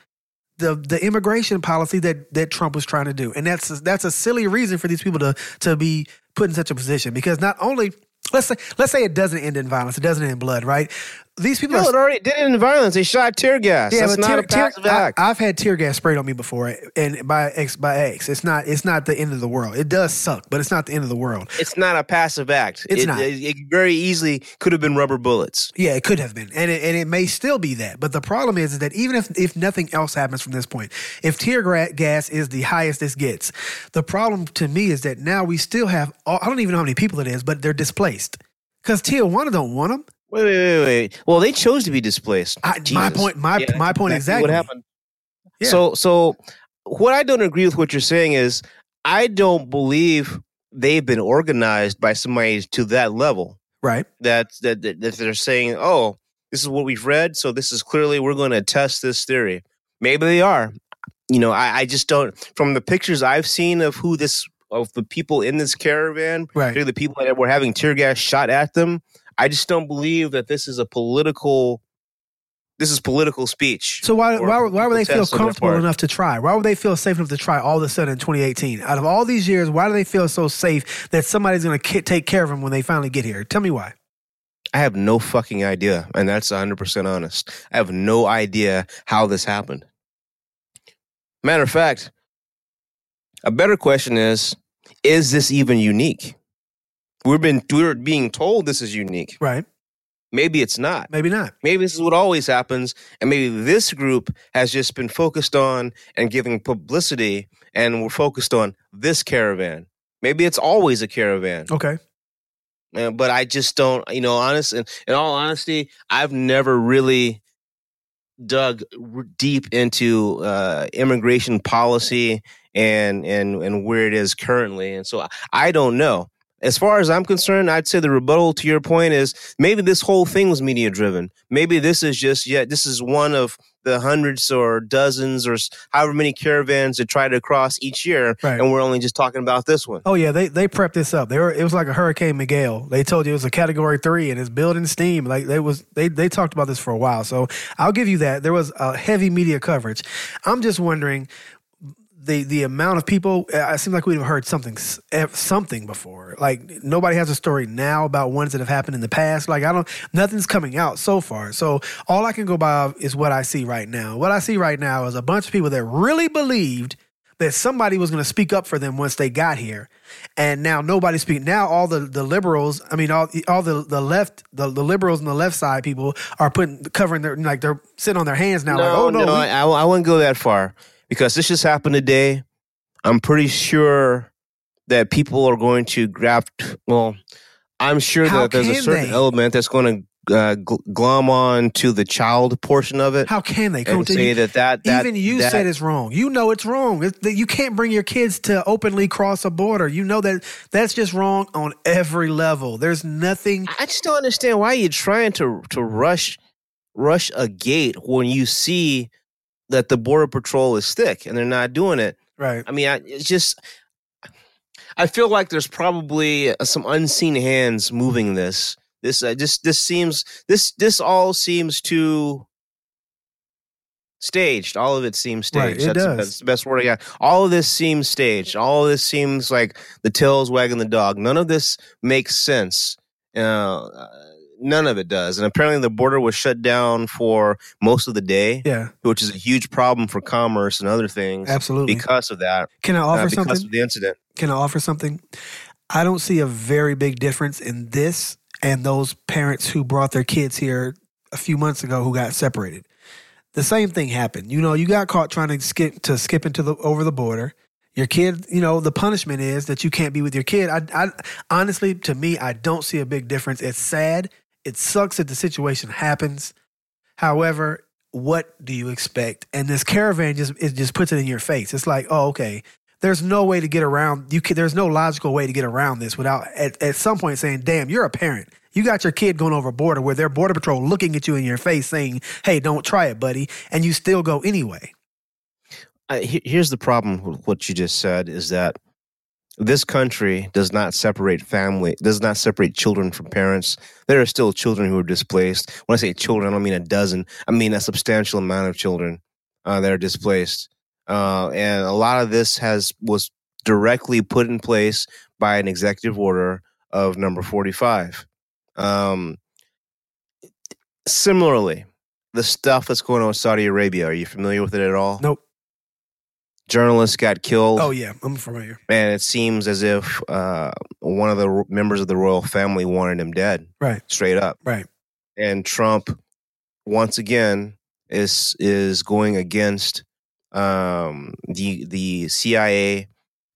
C: the the immigration policy that that Trump was trying to do, and that's that's a silly reason for these people to to be put in such a position because not only let's say let's say it doesn't end in violence, it doesn't end in blood, right? These people
B: No,
C: are
B: it already did it in violence. They shot tear gas. Yeah, That's not
C: tear-
B: a passive
C: tear- I-
B: act.
C: I've had tear gas sprayed on me before, and by ex by ex, it's not it's not the end of the world. It does suck, but it's not the end of the world.
B: it's not a passive act.
C: It's
B: it,
C: not.
B: It, it very easily could have been rubber bullets.
C: Yeah, it could have been, and it, and it may still be that. But the problem is, is that even if if nothing else happens from this point, if tear gas is the highest this gets, the problem to me is that now we still have all, I don't even know how many people it is, but they're displaced because Tijuana don't want them.
B: Wait, wait, wait, wait. Well, they chose to be displaced.
C: I- my point- my-
B: that's
C: my point exactly.
B: What happened?
C: Yeah.
B: So, so what I don't agree with what you're saying is I don't believe they've been organized by somebody to that level.
C: Right.
B: That that that, that they're saying, oh, this is what we've read, so this is clearly we're going to test this theory. Maybe they are. You know, I, I just don't. From the pictures I've seen of who this of the people in this caravan,
C: Right.
B: the people that were having tear gas shot at them. I just don't believe that this is a political. This is political speech.
C: So why why, why would they feel
B: protest on their
C: comfortable enough to try? Why would they feel safe enough to try all of a sudden in 2018? Out of all these years, why do they feel so safe that somebody's going to take care of them when they finally get here? Tell me why.
B: I have no fucking idea, and that's 100% honest. I have no idea how this happened. Matter of fact, a better question is is this even unique? We've been we're being told this is unique.
C: Right.
B: Maybe it's not.
C: Maybe not.
B: Maybe this is what always happens, and maybe this group has just been focused on and giving publicity, and we're focused on this caravan. Maybe it's always a caravan.
C: Okay.
B: Uh, but I just don't, you know, honest in, in all honesty, I've never really dug deep into uh, immigration policy and and and where it is currently, and so I, I don't know. As far as I'm concerned, I'd say the rebuttal to your point is maybe this whole thing was media driven. Maybe this is just yeah, this is one of the hundreds or dozens or however many caravans that try to cross each year,
C: Right.
B: and we're only just talking about this one.
C: Oh yeah, they they prepped this up. They were it was like a Hurricane Miguel. They told you it was a Category Three and it's building steam. Like they was they they talked about this for a while. So I'll give you that. There was a heavy media coverage. I'm just wondering the the amount of people, uh, it seems like we've heard something something before. Like nobody has a story now about ones that have happened in the past. Like I don't, nothing's coming out so far. So all I can go by is what I see right now. What I see right now is a bunch of people that really believed that somebody was going to speak up for them once they got here, and now nobody's speaking. Now all the the liberals, I mean all all the the left, the, the liberals and the left side people are putting covering their like they're sitting on their hands now. like oh no,
B: no,
C: we-
B: I, I wouldn't go that far because this just happened today. I'm pretty sure that people are going to grab. Well, I'm sure
C: How
B: that there's a certain
C: they?
B: element that's going to uh, gl- glom on to the child portion of it
C: how can they?
B: and say
C: You-
B: that that, that
C: Even you
B: that,
C: said it's wrong. You know it's wrong. It's, that you can't bring your kids to openly cross a border. You know that that's just wrong on every level. There's nothing.
B: I just don't understand why you're trying to to rush rush a gate when you see that the border patrol is thick and they're not doing it.
C: Right.
B: I mean, I, it's just I feel like there's probably uh, some unseen hands moving this. This uh, just this seems this this all seems too staged. All of it seems
C: Right,
B: staged.
C: it
B: that's,
C: does.
B: that's the best word I got. All of this seems staged. All of this seems like the tail's wagging the dog. None of this makes sense. Uh, none of it does. And apparently, the border was shut down for most of the day,
C: Yeah.
B: which is a huge problem for commerce and other things
C: Absolutely.
B: because of that.
C: Can I
B: uh,
C: offer
B: because
C: something?
B: of the incident.
C: Can I offer something? I don't see a very big difference in this and those parents who brought their kids here a few months ago who got separated. The same thing happened. You know, you got caught trying to skip to skip into the over the border. Your kid, you know, the punishment is that you can't be with your kid. I, I honestly, to me, I don't see a big difference. It's sad. It sucks that the situation happens. However, what do you expect? And this caravan just it just puts it in your face. It's like, oh, okay. There's no way to get around. You can, there's no logical way to get around this without at, at some point saying, "Damn, you're a parent. You got your kid going over border where their border patrol looking at you in your face saying, "Hey, don't try it, buddy," and you still go anyway.
B: He- here's the problem with what you just said is that this country does not separate family, does not separate children from parents. There are still children who are displaced. When I say children, I don't mean a dozen. I mean a substantial amount of children uh, that are displaced, uh, and a lot of this has was directly put in place by an executive order of number forty-five. Um, similarly, the stuff that's going on with Saudi Arabia. Are you familiar with it at all?
C: Nope.
B: Journalists got killed.
C: Oh yeah, I'm familiar.
B: and it seems as if uh, one of the members of the royal family wanted him dead,
C: Right,
B: straight up.
C: right.
B: And Trump, once again, is is going against um, the the CIA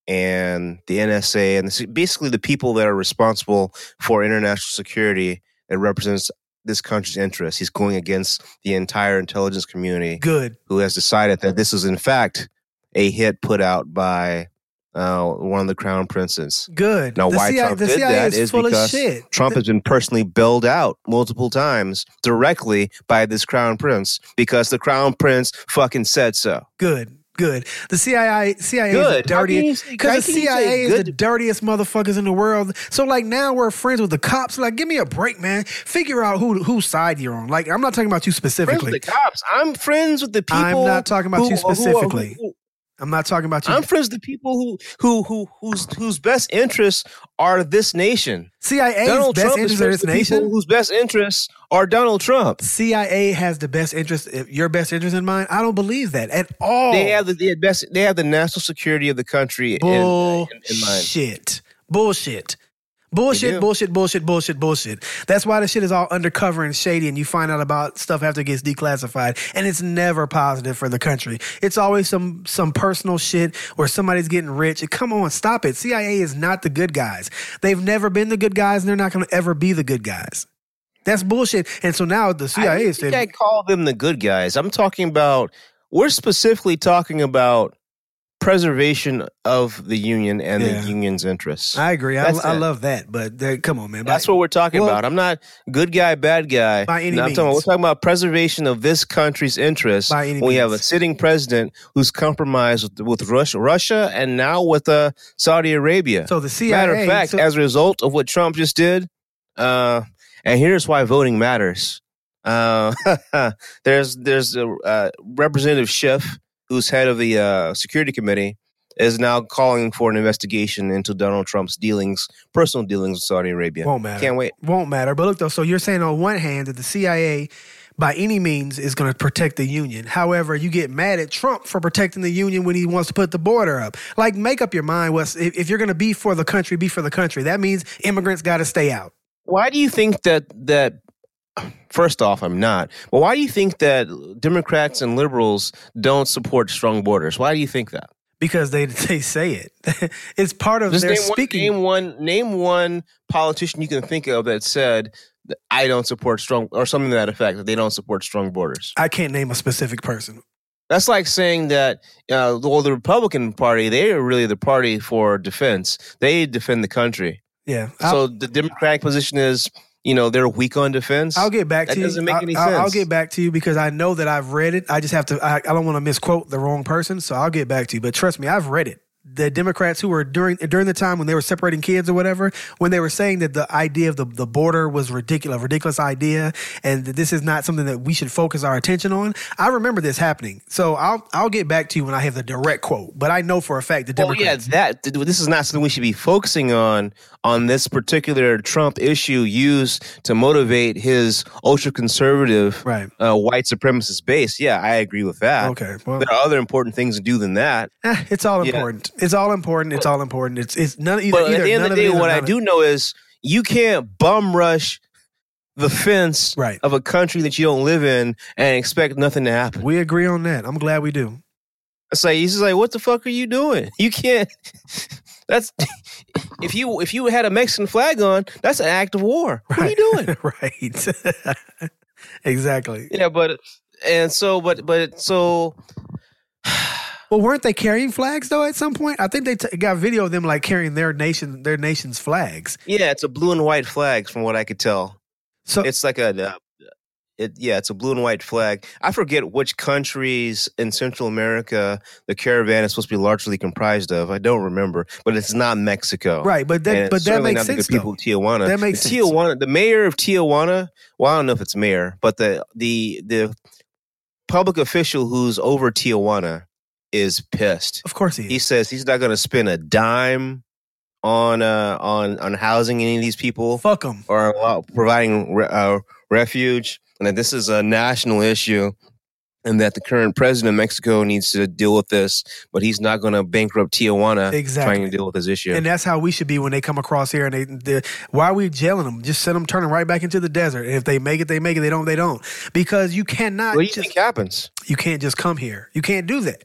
B: and the NSA and this, basically the people that are responsible for international security that represents this country's interests. He's going against the entire intelligence community
C: Good.
B: who has decided that this is in fact a hit put out by uh, one of the crown princes.
C: Good.
B: Now,
C: the
B: why
C: CIA,
B: Trump
C: the
B: did
C: CIA
B: that
C: is
B: is
C: full
B: because
C: of shit.
B: Trump has been personally bailed out multiple times directly by this crown prince because the crown prince fucking said so.
C: Good. Good. The CIA, CIA is
B: Good.
C: the
B: can you
C: dirtiest. Because the
B: can you say
C: CIA is the dirtiest motherfuckers in the world. So like now we're friends with the cops. Like, give me a break, man. Figure out who whose side you're on. Like, I'm not talking about you
B: Friends
C: specifically.
B: with the cops. I'm friends with the people.
C: I'm not talking about
B: who-
C: you
B: who- who-
C: specifically.
B: who-
C: I'm not talking about you.
B: I'm friends with the people who who who whose whose best interests are this nation.
C: CIA
B: Donald
C: best
B: Trump is
C: interest in
B: friends
C: this nation.
B: whose best interests are Donald Trump.
C: CIA has the best interest, eh, your best interest in mind. I don't believe that at all.
B: They have the, the best. They have the national security of the country in, in, in mind.
C: bullshit. Bullshit. Bullshit, bullshit, bullshit, bullshit. That's why the shit is all undercover and shady, and you find out about stuff after it gets declassified, and it's never positive for the country. It's always some some personal shit where somebody's getting rich. Come on, stop it. CIA is not the good guys. They've never been the good guys, and they're not going to ever be the good guys. That's bullshit. And so now the CIA
B: don't
C: is
B: I call them the good guys. I'm talking about. We're specifically talking about preservation of the union and
C: Yeah.
B: the union's interests.
C: I agree. I, I love that, but they- come on, man.
B: That's what we're talking
C: Well-
B: about. I'm not good guy, bad guy.
C: By any
B: No, I'm talking about,
C: means.
B: we're talking about preservation of this country's interests.
C: By any
B: we have a sitting president who's compromised with, with Russia, Russia, and now with uh, Saudi Arabia.
C: So the CIA.
B: Matter of fact,
C: so-
B: as a result of what Trump just did, uh, and here's why voting matters. Uh, (laughs) there's there's a uh, Representative Schiff who's head of the uh, security committee, is now calling for an investigation into Donald Trump's dealings, personal dealings with Saudi Arabia.
C: Won't matter.
B: Can't wait.
C: Won't matter. But look though, so you're saying on one hand that the CIA by any means is going to protect the union. However, you get mad at Trump for protecting the union when he wants to put the border up. Like, make up your mind. What's if, if you're going to be for the country, be for the country. That means immigrants got to stay out.
B: Why do you think that that? First off, I'm not. But why do you think that Democrats and liberals don't support strong borders? Why do you think that?
C: Because they (laughs) they say it. (laughs) it's part of
B: Just
C: their
B: name
C: speaking.
B: one, name one. Name one politician you can think of that said that I don't support strong or something to that effect that they don't support strong borders.
C: I can't name a specific person.
B: That's like saying that uh, well, the Republican Party they are really the party for defense. They defend the country.
C: Yeah. I'll,
B: So the Democratic position is, you know, they're weak on defense.
C: I'll get back
B: That
C: to you.
B: doesn't make
C: I'll-
B: any
C: I'll, I'll get back to you because I know that I've read it. I just have to. I, I don't want to misquote the wrong person, so I'll get back to you. But trust me, I've read it. The Democrats who were during during the time when they were separating kids or whatever, when they were saying that the idea of the, the border was ridiculous, a ridiculous idea, and that this is not something that we should focus our attention on. I remember this happening, so I'll I'll get back to you when I have the direct quote. But I know for a fact the
B: Well, yeah,
C: Democrats.
B: that this is not something we should be focusing on on this particular Trump issue used to motivate his ultra conservative
C: Right.
B: uh, white supremacist base. Yeah, I agree with that.
C: Okay. Well,
B: There are other important things to do than that.
C: eh, it's all
B: Yeah.
C: It's all important. It's all important. It's it's none either.
B: But
C: either
B: at the end of the day, what I do know is you can't bum rush the fence
C: Right.
B: of a country that you don't live in and expect nothing to happen.
C: We agree on that. I'm glad we do.
B: It's like he's just like, what the fuck are you doing? (laughs) You can't. (laughs) That's (laughs) if you if you had a Mexican flag on, that's an act of war. What are you doing?
C: right. exactly.
B: yeah, but and so, but but so. (sighs)
C: Well, weren't they carrying flags though at some point? I think they t- got video of them like carrying their nation, their nation's flags.
B: Yeah, it's a blue and white flag, from what I could tell.
C: So
B: It's like a, uh, it yeah, it's a blue and white flag. I forget which countries in Central America the caravan is supposed to be largely comprised of. I don't remember, but it's not Mexico.
C: right, but that but that makes
B: the
C: sense
B: good people of Tijuana.
C: That makes
B: the
C: sense.
B: Tijuana, the mayor of Tijuana. Well, I don't know if it's mayor, but the the the public official who's over Tijuana is pissed.
C: Of course he is.
B: He says he's not going to spend a dime on uh on on housing any of these people
C: Fuck them.
B: or allow- providing re- uh, refuge, and that this is a national issue, and that the current president of Mexico needs to deal with this, but he's not going to bankrupt Tijuana
C: Exactly.
B: trying to deal with this issue.
C: And that's how we should be when they come across here. And they, they, why are we jailing them? Just send them turning right back into the desert. And if they make it, they make it. They don't, they don't. Because you cannot
B: what do you
C: just
B: think happens?
C: you can't just come here. You can't do that.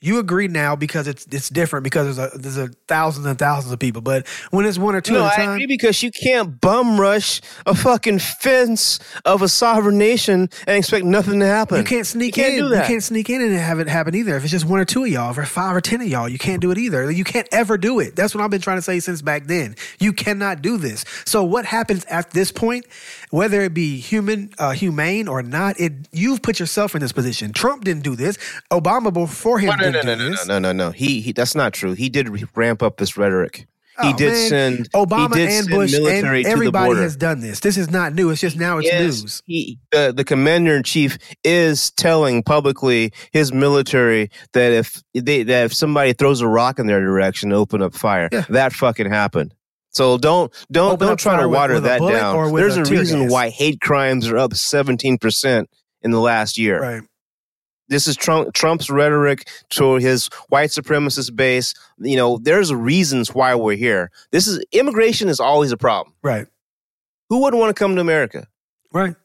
C: You agree now because it's it's different because there's a there's a thousands and thousands of people. But when it's one or two
B: No, I
C: time,
B: agree because you can't bum rush a fucking fence of a sovereign nation and expect nothing to happen.
C: You can't sneak
B: You can't
C: in.
B: do that.
C: You can't sneak in and have it happen either. If it's just one or two of y'all, or five or ten of y'all, you can't do it either. You can't ever do it. That's what I've been trying to say since back then. You cannot do this. So what happens at this point, whether it be human, uh, humane or not, it you've put yourself in this position. Trump didn't do this. Obama before him
B: No, no,
C: didn't
B: no,
C: do
B: no, no,
C: this.
B: no, no, no. He, he, that's not true. He did ramp up this rhetoric. he
C: Oh,
B: did
C: man.
B: send
C: Obama
B: he did
C: and
B: send
C: Bush and
B: military the
C: everybody has done this. This is not new. It's just now it's news.
B: He, the, the commander in chief is telling publicly his military that if they that if somebody throws a rock in their direction, open up fire.
C: Yeah.
B: That fucking happened. So don't don't
C: Open
B: don't try to water that down. There's
C: a
B: a, reason
C: gas?
B: why hate crimes are up 17 percent in the last year.
C: Right.
B: This is Trump Trump's rhetoric to his white supremacist base. You know, there's reasons why we're here. This is immigration is always a problem.
C: Right.
B: Who wouldn't want to come to America?
C: Right.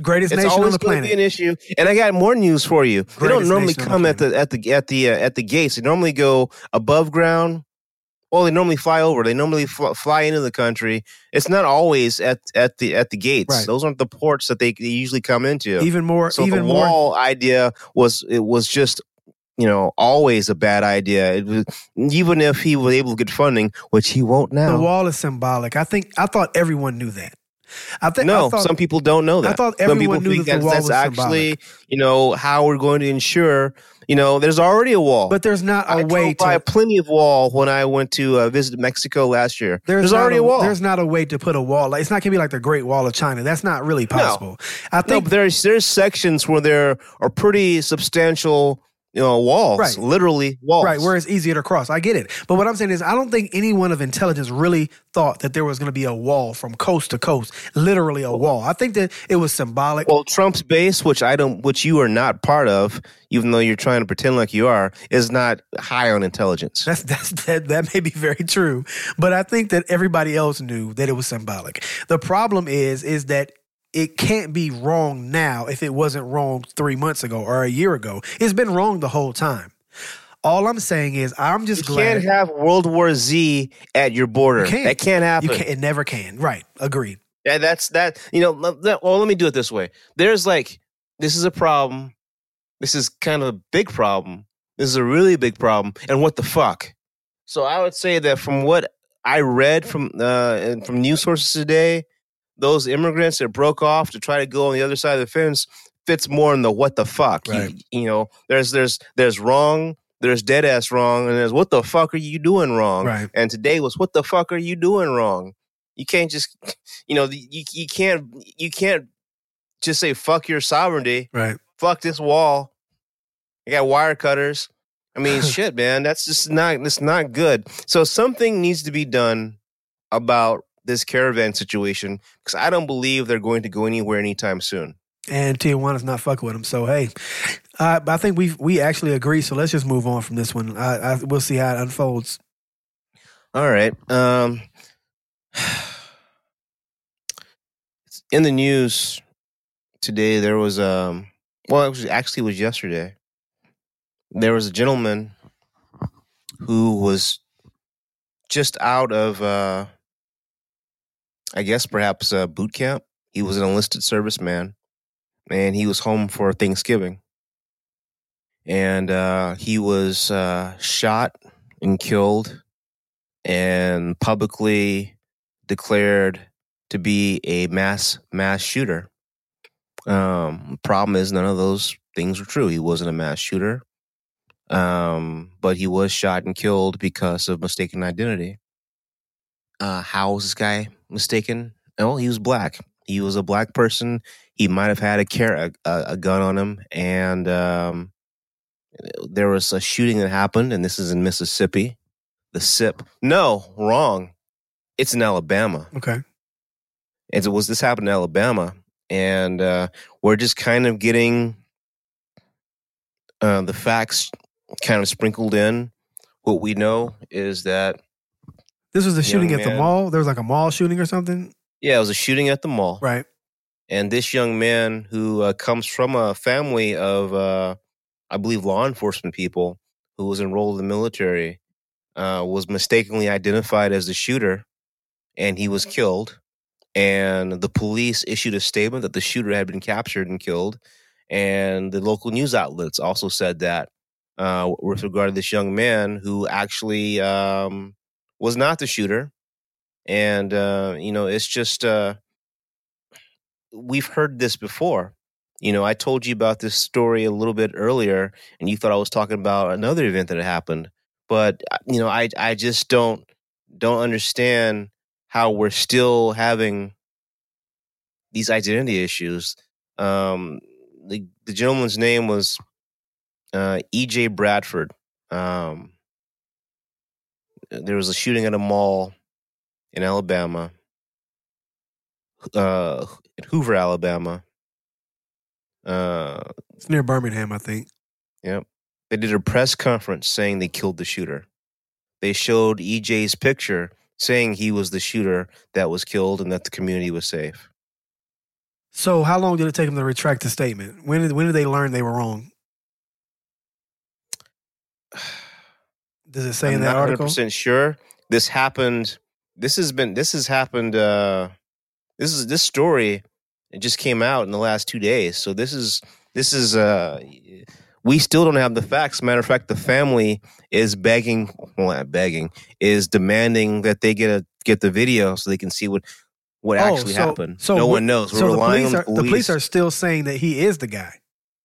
C: Greatest
B: It's
C: nation on
B: always
C: the
B: going to
C: planet.
B: be an issue. And I got more news for you. they don't normally
C: on the
B: come at the at the at the uh, at the gates. They normally go above ground. Well, they normally fly over. They normally fl- fly into the country. It's not always at at the at the gates.
C: Right.
B: Those aren't the ports that they, they usually come into.
C: even more.
B: so
C: even
B: the
C: more.
B: wall idea was it was just you know always a bad idea. It was, even if he was able to get funding, which he won't now.
C: The wall is symbolic. I think. I thought everyone knew that. I think.
B: No,
C: I thought,
B: some people don't know that.
C: I thought everyone knew that the
B: that's,
C: wall
B: that's
C: was
B: actually, you know, how we're going to ensure. You know, there's already a wall.
C: But there's not a
B: I
C: way to.
B: plenty of wall when I went to uh, visit Mexico last year. There's,
C: not
B: already a, wall.
C: There's not a way to put a wall. Like, it's not gonna be like the Great Wall of China. That's not really possible. I think.
B: but there's there's sections where there are pretty substantial you know, walls,
C: Right.
B: literally walls.
C: Right, where it's easier to cross. I get it. But what I'm saying is, I don't think anyone of intelligence really thought that there was going to be a wall from coast to coast, literally a wall. I think that it was symbolic.
B: Well, Trump's base, which I don't, which you are not part of, even though you're trying to pretend like you are, is not high on intelligence.
C: That's, that's that, that may be very true, but I think that everybody else knew that it was symbolic. The problem is, is that it can't be wrong now if it wasn't wrong three months ago or a year ago. It's been wrong the whole time. All I'm saying is, I'm just
B: You
C: glad
B: can't have World War Z at your border.
C: You can't.
B: That can't happen.
C: you can't. It never can. Right? Agreed.
B: Yeah, that's that. You know, well, let me do it this way. There's like, this is a problem. This is kind of a big problem. This is a really big problem. And what the fuck? So I would say that from what I read from uh, from news sources today, those immigrants that broke off to try to go on the other side of the fence fits more in the what the fuck. You- You, know, there's there's there's wrong, there's dead ass wrong, and there's what the fuck are you doing wrong?
C: Right.
B: And today was what the fuck are you doing wrong? You can't just you know you you can't you can't just say fuck your sovereignty,
C: Right.
B: fuck this wall. I got wire cutters. I mean, (laughs) shit, man, that's just not that's not good. So something needs to be done about this caravan situation because I don't believe they're going to go anywhere anytime soon.
C: and Tijuana's not fucking with them. So hey, uh, I think we we actually agree. So let's just move on from this one. I, I we'll see how it unfolds.
B: All right. Um, (sighs) in the news today, there was um, well, it was actually it was yesterday. There was a gentleman who was just out of, uh, I guess, perhaps uh, boot camp. He was an enlisted serviceman, and he was home for Thanksgiving. And uh, he was uh, shot and killed and publicly declared to be a mass mass shooter. Um, problem is, none of those things were true. He wasn't a mass shooter, um, but he was shot and killed because of mistaken identity. Uh, how was this guy mistaken? Oh, he was black. He was a black person. He might have had a car- a, a, a gun on him, and um, there was a shooting that happened, and this is in Mississippi the SIP. No, wrong. It's in Alabama.
C: Okay.
B: And it was this happened in Alabama, and uh, we're just kind of getting uh, the facts kind of sprinkled in. What we know is that
C: This was
B: a
C: shooting at the mall. There was like a mall shooting or something.
B: yeah, it was a shooting at the mall,
C: Right.
B: and this young man who uh, comes from a family of, uh, I believe, law enforcement people who was enrolled in the military, uh, was mistakenly identified as the shooter, and he was killed. And the police issued a statement that the shooter had been captured and killed, and the local news outlets also said that uh, with regard to this young man who actually um, was not the shooter. And uh, you know, it's just uh, we've heard this before. You know, I told you about this story a little bit earlier, and you thought I was talking about another event that had happened. But uh, you know, I I just don't don't understand how we're still having these identity issues. Um, the the gentleman's name was uh, E.J. Bradford. Um, there was a shooting at a mall in Alabama, uh, in Hoover, Alabama. Uh,
C: It's near Birmingham, I think.
B: Yep. They did a press conference saying they killed the shooter. They showed EJ's picture saying he was the shooter that was killed and that the community was safe.
C: So how long did it take them to retract the statement? When did when did they learn they were wrong? (sighs) Does it say
B: I'm
C: in that
B: not
C: article?
B: 100% sure. This happened. This has been. This has happened. Uh, this is this story. It just came out in the last two days. So this is this is. Uh, we still don't have the facts. Matter of fact, the family is begging. Well, not begging. Is demanding that they get a get the video so they can see what what
C: Oh,
B: actually
C: so-
B: happened.
C: so
B: no
C: wh-
B: one knows. We're
C: so the
B: relying
C: police,
B: on
C: are,
B: the police.
C: the police are still saying that he is the guy.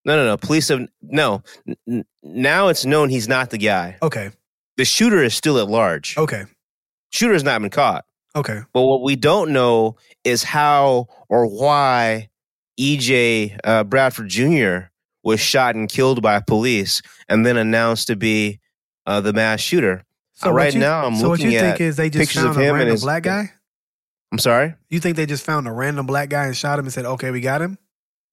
B: no, no, no. Police have no. N- now it's known he's not the guy.
C: Okay.
B: The shooter is still at large.
C: Okay.
B: Shooter has not been caught.
C: Okay.
B: But what we don't know is how or why EJ uh, Bradford Jr. was shot and killed by police, and then announced to be uh, the mass shooter.
C: So
B: Uh, right
C: you-
B: now, I'm
C: so what
B: looking
C: you think is they just found a random black guy?
B: I'm sorry.
C: You think they just found a random black guy and shot him and said, "Okay, we got him"?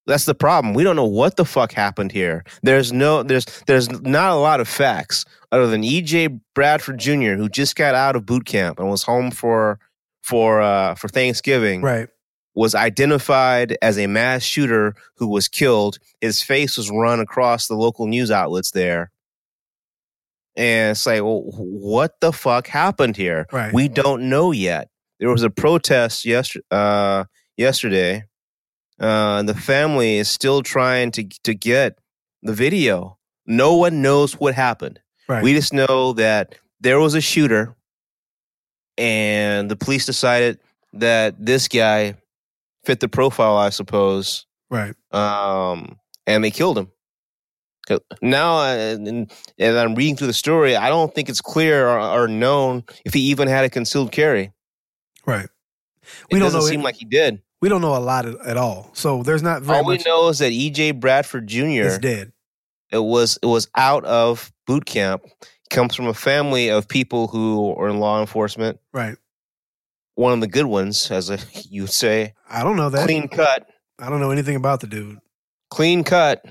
B: That's the problem. We don't know what the fuck happened here. There's no there's there's not a lot of facts other than EJ Bradford Jr. who just got out of boot camp and was home for for uh for Thanksgiving
C: Right.
B: was identified as a mass shooter who was killed. His face was run across the local news outlets there. And it's like, well, what the fuck happened here?
C: Right.
B: We don't know yet. There was a protest yesterday, uh, yesterday. Uh, and the family is still trying to to get the video. No one knows what happened.
C: Right.
B: We just know that there was a shooter, and the police decided that this guy fit the profile, I suppose,
C: right.
B: um, and they killed him. Now, uh, and, and I'm reading through the story. I don't think it's clear or, or known if he even had a concealed carry.
C: Right.
B: It
C: We don't
B: doesn't
C: know
B: seem
C: it-
B: like he did.
C: We don't know a lot at, at all. So there's not very
B: All we
C: much.
B: know is that EJ Bradford Jr.
C: Is dead.
B: it was it was out of boot camp. Comes from a family of people who are in law enforcement.
C: Right.
B: One of the good ones, as a, you would say,
C: I don't know that.
B: clean cut,
C: I don't know anything about the dude.
B: clean cut.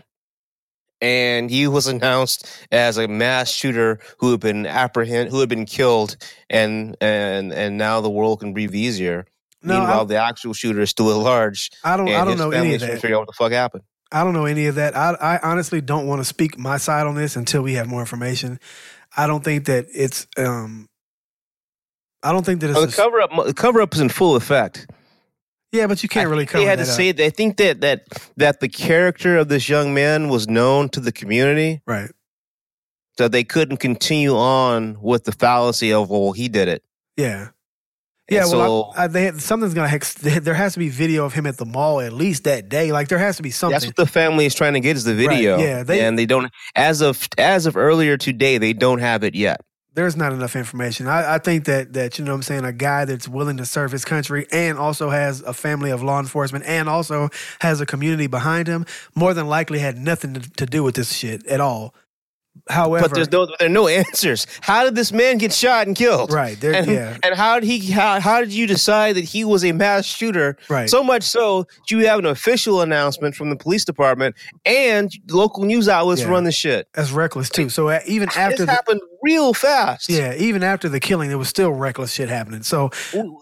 B: And he was (laughs) announced as a mass shooter who had been apprehend, who had been killed, and and and now the world can breathe easier.
C: No,
B: Meanwhile,
C: I,
B: the actual shooter is still at large,
C: I don't. I don't know any of that.
B: figure out what the fuck happened.
C: I don't know any of that. I, I honestly don't want to speak my side on this until we have more information. I don't think that it's. um I don't think that it's.
B: Oh,
C: a-
B: the cover up, the cover up is in full effect.
C: yeah, but you can't
B: I
C: really cover
B: They had to
C: up.
B: say. They think that that that the character of this young man was known to the community,
C: right.
B: so they couldn't continue on with the fallacy of well, he did it.
C: Yeah. Yeah,
B: so
C: well, I, I, they had, something's gonna. Hex, (laughs) there has to be video of him at the mall at least that day. Like there has to be something.
B: that's what the family is trying to get is the video.
C: yeah, they-
B: and they don't as of as of earlier today, they don't have it yet.
C: There's not enough information. I, I think that that you know what I'm saying a guy that's willing to serve his country and also has a family of law enforcement and also has a community behind him more than likely had nothing to, to do with this shit at all. However,
B: But there's no there are no (laughs) answers. How did this man get shot and killed?
C: right there,
B: And,
C: yeah,
B: and how did he how, how did you decide that he was a mass shooter
C: right.
B: So much so, that you have an official announcement from the police department and local news outlets
C: Yeah.
B: run the shit.
C: that's reckless too. So uh, even
B: This
C: after the,
B: happened real fast.
C: yeah, even after the killing, there was still reckless shit happening. So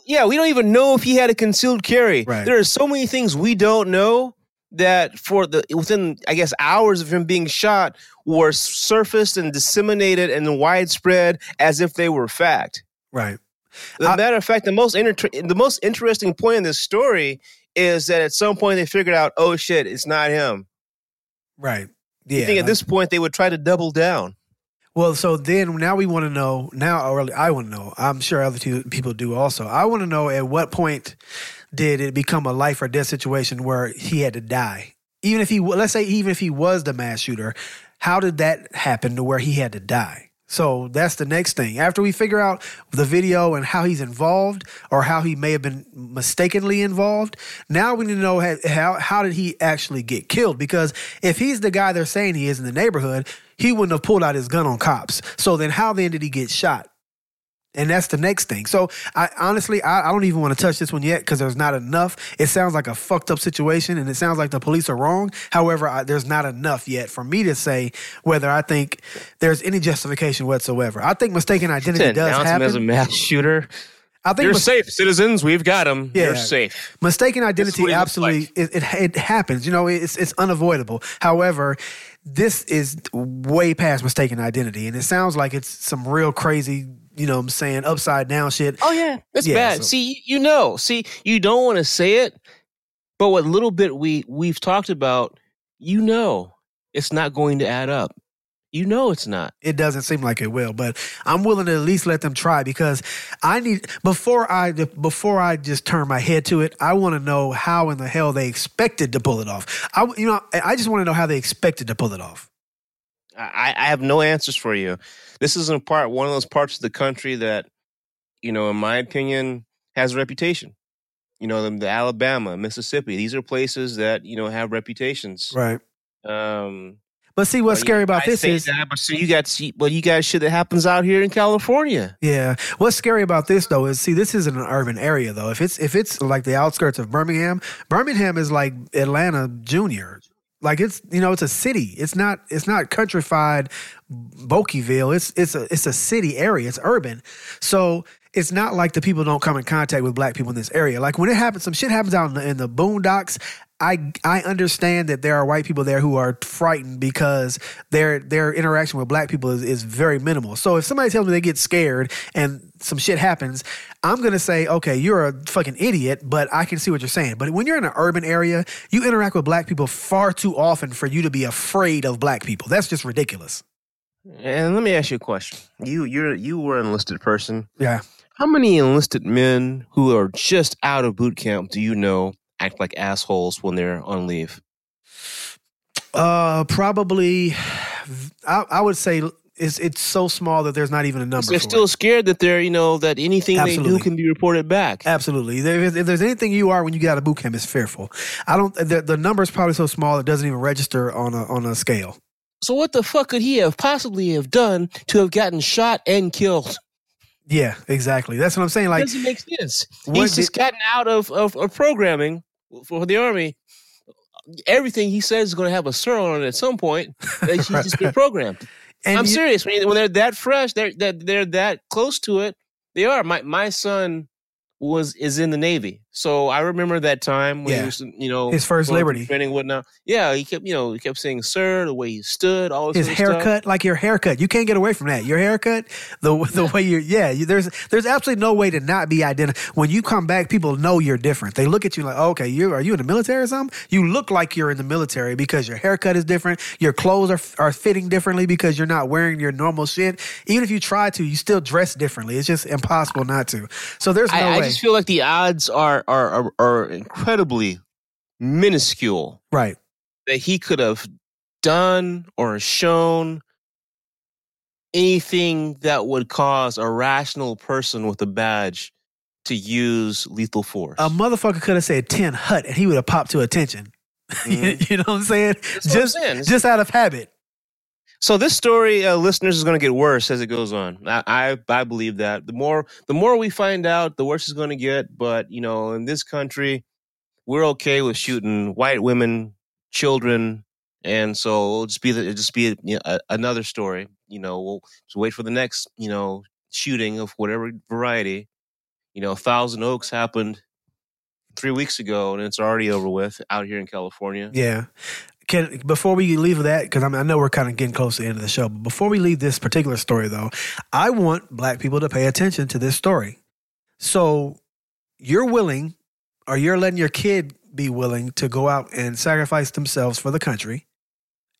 B: yeah. We don't even know if he had a concealed carry.
C: Right.
B: There are so many things we don't know that for the within I guess hours of him being shot were surfaced and disseminated and widespread as if they were fact.
C: right,
B: As a matter of fact, the most inter- the most interesting point in this story is that at some point they figured out, oh shit, it's not him.
C: right. Yeah,
B: you think at
C: like-
B: this point they would try to double down?
C: Well, so then now we want to know now, or I want to know. I'm sure other two people do also. I want to know at what point did it become a life or death situation where he had to die? Even if he, let's say, even if he was the mass shooter, how did that happen to where he had to die? So that's the next thing. After we figure out the video and how he's involved or how he may have been mistakenly involved, now we need to know how, how, did he actually get killed? Because if he's the guy they're saying he is in the neighborhood, he wouldn't have pulled out his gun on cops. So then how then did he get shot? And that's the next thing. So I honestly, I, I don't even want to touch this one yet because there's not enough. It sounds like a fucked up situation, and it sounds like the police are wrong. However, I, there's not enough yet for me to say whether I think there's any justification whatsoever. I think mistaken identity does happen.
B: as a mass shooter.
C: I think
B: You're
C: mis-
B: safe, citizens. We've got them.
C: Yeah.
B: You're safe.
C: mistaken identity absolutely it, it it happens. You know, it's it's unavoidable. However, this is way past mistaken identity, and it sounds like it's some real crazy. You know, what I'm saying upside down shit.
B: Oh yeah, it's
C: Yeah,
B: bad.
C: so-
B: See, you know, see, you don't want to say it, but what little bit we we've talked about, you know, it's not going to add up. You know, it's not.
C: It doesn't seem like it will, but I'm willing to at least let them try because I need before I before I just turn my head to it. I want to know how in the hell they expected to pull it off. I you know I just want to know how they expected to pull it off.
B: I, I have no answers for you. This is in part one of those parts of the country that, you know, in my opinion, has a reputation. You know, the, the Alabama, Mississippi. These are places that you know have reputations.
C: Right.
B: Um,
C: But see, what's
B: well,
C: scary about
B: guys
C: this is
B: that, but so you got see, well, you got shit that happens out here in California.
C: Yeah. What's scary about this though is see this isn't an urban area though. If it's if it's like the outskirts of Birmingham, Birmingham is like Atlanta Junior. Like it's you know it's a city. It's not it's not countrified Bokeyville. It's it's a it's a city area. It's urban. So it's not like the people don't come in contact with black people in this area. Like when it happens, some shit happens out in the, in the boondocks. I I understand that there are white people there who are frightened because their their interaction with black people is, is very minimal. So if somebody tells me they get scared and some shit happens, I'm gonna say, okay, you're a fucking idiot, but I can see what you're saying. But when you're in an urban area, you interact with black people far too often for you to be afraid of black people. That's just ridiculous.
B: And let me ask you a question. You you're you were an enlisted person.
C: Yeah.
B: How many enlisted men who are just out of boot camp do you know act like assholes when they're on leave?
C: Uh, probably, I, I would say it's it's so small that there's not even a number.
B: They're still
C: it.
B: scared that they're you know that anything they do can be reported back.
C: Absolutely. There, if there's anything you are when you get out of boot camp, it's fearful. I don't. The, the number is probably so small it doesn't even register on a on a scale.
B: So what the fuck could he have possibly have done to have gotten shot and killed?
C: Yeah, exactly. That's what I'm saying. Like,
B: doesn't make sense. He's just
C: did-
B: gotten out of, of, of programming for the army. Everything he says is going to have a sir on it at some point. (laughs) That he's just been programmed.
C: and
B: I'm
C: you-
B: serious. When, when they're that fresh, they're that they're that close to it. They are. My my son was is in the Navy, so I remember that time when
C: Yeah.
B: he was, you know,
C: His first Liberty.
B: training, whatnot. Yeah, he kept, you know, he kept saying "sir," the way he stood, all
C: His
B: of stuff.
C: haircut, like your haircut, you can't get away from that. Your haircut, the (laughs) the way you're, yeah, you, there's there's absolutely no way to not be identified. When you come back, people know you're different. They look at you like, oh, okay, you are you in the military or something? You look like you're in the military because your haircut is different. Your clothes are are fitting differently because you're not wearing your normal shit. Even if you try to, you still dress differently. It's just impossible not to. So there's no
B: I, I just feel like the odds are are are, are incredibly minuscule
C: right?
B: that he could have done or shown anything that would cause a rational person with a badge to use lethal force.
C: A motherfucker could have said ten hut, and he would have popped to attention. (laughs)
B: Mhm.
C: you know what I'm saying?
B: That's what I'm
C: just
B: saying.
C: just out of habit.
B: So this story, uh, listeners, is going to get worse as it goes on. I, I I believe that the more the more we find out, the worse it's going to get. But you know, in this country, we're okay with shooting white women, children, and so it'll just be the, it'll just be you know, a, another story. You know, we'll just wait for the next you know shooting of whatever variety. You know, Thousand Oaks happened three weeks ago, and it's already over with out here in California.
C: Yeah. Can before we leave that because I know we're kind of getting close to the end of the show. But before we leave this particular story, though, I want black people to pay attention to this story. So you're willing, or you're letting your kid be willing to go out and sacrifice themselves for the country,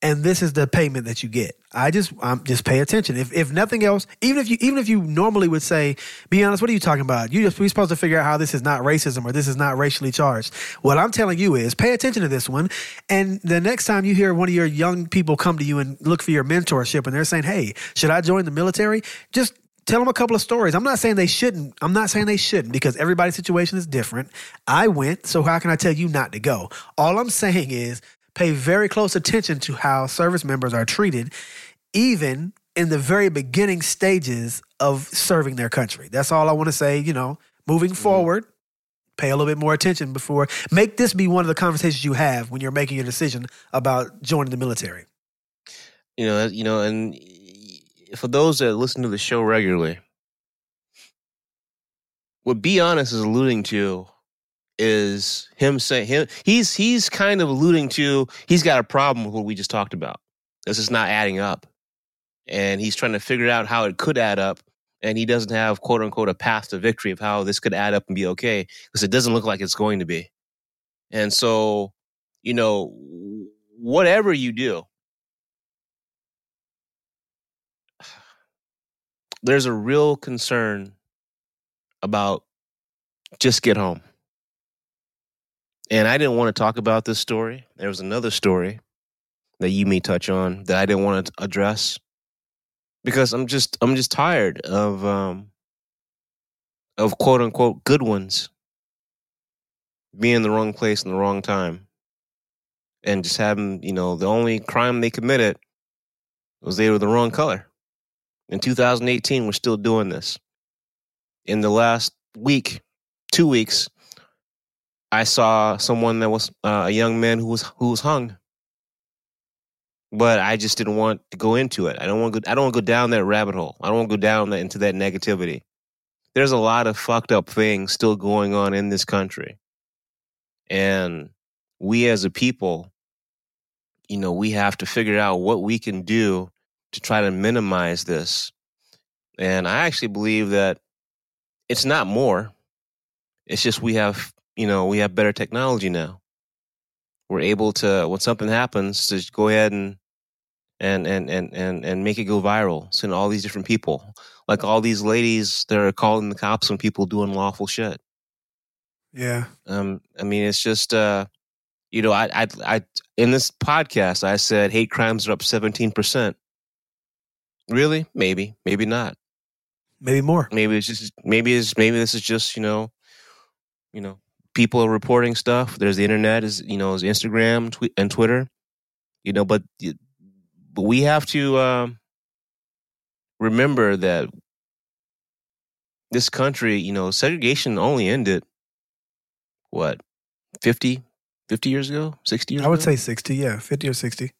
C: and this is the payment that you get. I just um, just pay attention. If if nothing else, even if you even if you normally would say, be honest, what are you talking about? You just we supposed to figure out how this is not racism or this is not racially charged. What I'm telling you is pay attention to this one, and the next time you hear one of your young people come to you and look for your mentorship, and they're saying, "Hey, should I join the military?" Just tell them a couple of stories. I'm not saying they shouldn't. I'm not saying they shouldn't because everybody's situation is different. I went, so how can I tell you not to go? All I'm saying is pay very close attention to how service members are treated, even in the very beginning stages of serving their country. That's all I want to say. You know, moving mm. forward, pay a little bit more attention before make this be one of the conversations you have when you're making your decision about joining the military.
B: you know, you know, and for those that listen to the show regularly, what Be Honest is alluding to is him saying him he's he's kind of alluding to he's got a problem with what we just talked about. This is not adding up. And he's trying to figure out how it could add up. And he doesn't have quote unquote a path to victory of how this could add up and be okay, because it doesn't look like it's going to be. And so, you know, whatever you do, (sighs) there's a real concern about just get home. And I didn't want to talk about this story. There was another story that you may touch on that I didn't want to address because I'm just I'm just tired of um of quote unquote good ones being in the wrong place in the wrong time. and just having, you know, the only crime they committed was they were the wrong color. In 2018, we're still doing this. In the last week, two weeks, I saw someone that was uh, a young man who was who was hung. But I just didn't want to go into it. I don't want to go, I don't want to go down that rabbit hole. I don't want to go down that, into that negativity. There's a lot of fucked up things still going on in this country. And we as a people, you know, we have to figure out what we can do to try to minimize this. And I actually believe that it's not more. It's just we have, you know, we have better technology now. We're able to when something happens to go ahead and and and and and and make it go viral. Send all these different people, like all these ladies that are calling the cops when people do unlawful shit.
C: Yeah.
B: Um, I mean, it's just uh, you know, I I I in this podcast I said hate crimes are up seventeen percent. Really? Maybe, maybe not.
C: Maybe more.
B: Maybe it's just maybe it's maybe this is just you know, you know, people are reporting stuff. There's the internet, is you know, is Instagram tweet, and Twitter, you know, but but we have to um, remember that this country, you know, segregation only ended what 50, 50 years ago, sixty years.
C: I would
B: ago?
C: say 60, yeah, 50 or 60.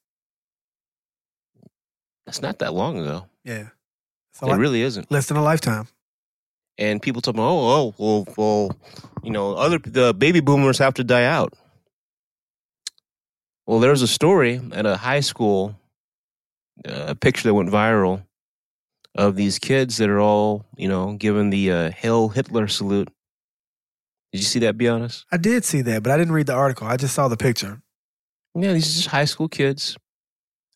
B: That's not that long ago.
C: Yeah.
B: It really isn't.
C: less than a lifetime.
B: And people talk about, oh, oh, well, well, you know, other the baby boomers have to die out. Well, there's a story at a high school, uh, a picture that went viral of these kids that are all, you know, given the uh, Hail Hitler salute. Did you see that? Be honest.
C: I did see that, but I didn't read the article. I just saw the picture.
B: Yeah, these are just high school kids.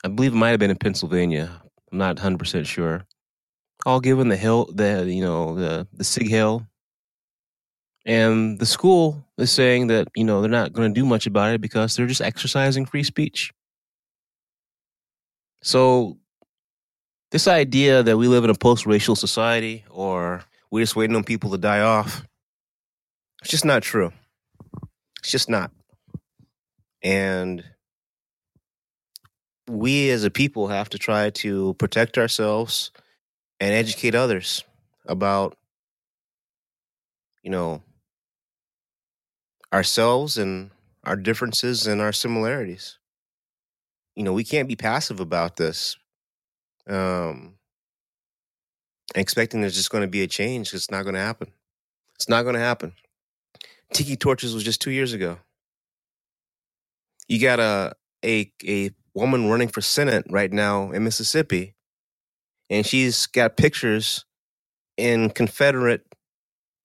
B: I believe it might have been in Pennsylvania. I'm not 100 percent sure. All given the hill, the you know the the Sieg Heil, and the school is saying that you know they're not going to do much about it because they're just exercising free speech. So, this idea that we live in a post-racial society or we're just waiting on people to die off, it's just not true. It's just not. And we as a people have to try to protect ourselves and educate others about you know ourselves and our differences and our similarities. You know we can't be passive about this um expecting there's just going to be a change. It's not going to happen. It's not going to happen. Tiki torches was just two years ago. You got a a a woman running for senate right now in Mississippi, and she's got pictures in Confederate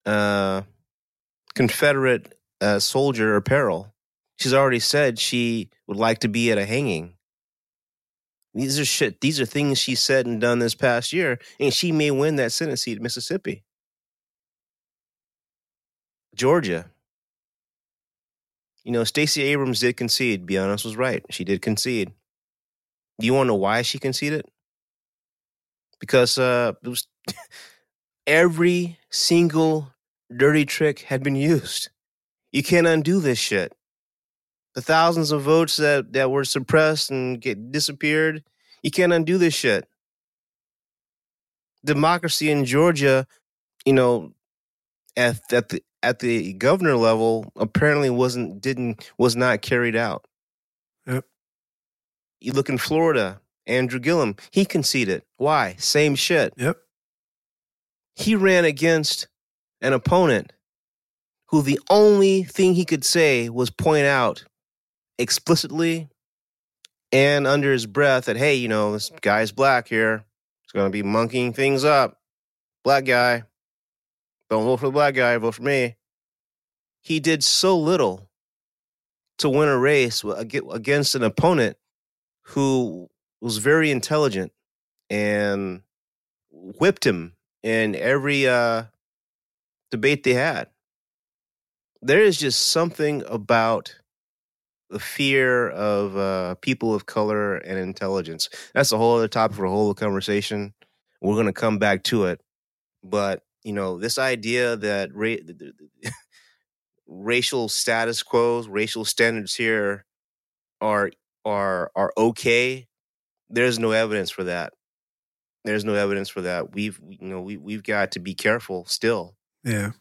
B: uh, Confederate uh, soldier apparel. She's already said she would like to be at a hanging. These are shit. These are things she said and done this past year, and she may win that Senate seat in Mississippi, Georgia. You know, Stacey Abrams did concede. Be honest, was right. She did concede. Do you want to know why she conceded? Because uh, it was every single dirty trick had been used. You can't undo this shit. The thousands of votes that, that were suppressed and get disappeared, you can't undo this shit. Democracy in Georgia, you know, at, at the at the governor level apparently wasn't didn't was not carried out.
C: Yep.
B: You look in Florida, Andrew Gillum, he conceded. Why? Same shit.
C: Yep.
B: He ran against an opponent who the only thing he could say was point out explicitly and under his breath that, hey, you know, this guy's black here. He's going to be monkeying things up. Black guy. Don't vote for the black guy, vote for me. He did so little to win a race against an opponent who was very intelligent and whipped him in every uh, debate they had. There is just something about the fear of uh, people of color and intelligence. That's a whole other topic for a whole conversation. We're going to come back to it. But, you know, this idea that ra- (laughs) racial status quos, racial standards here are are are okay. There's no evidence for that. There's no evidence for that. We've you know we we've got to be careful still.
C: Yeah.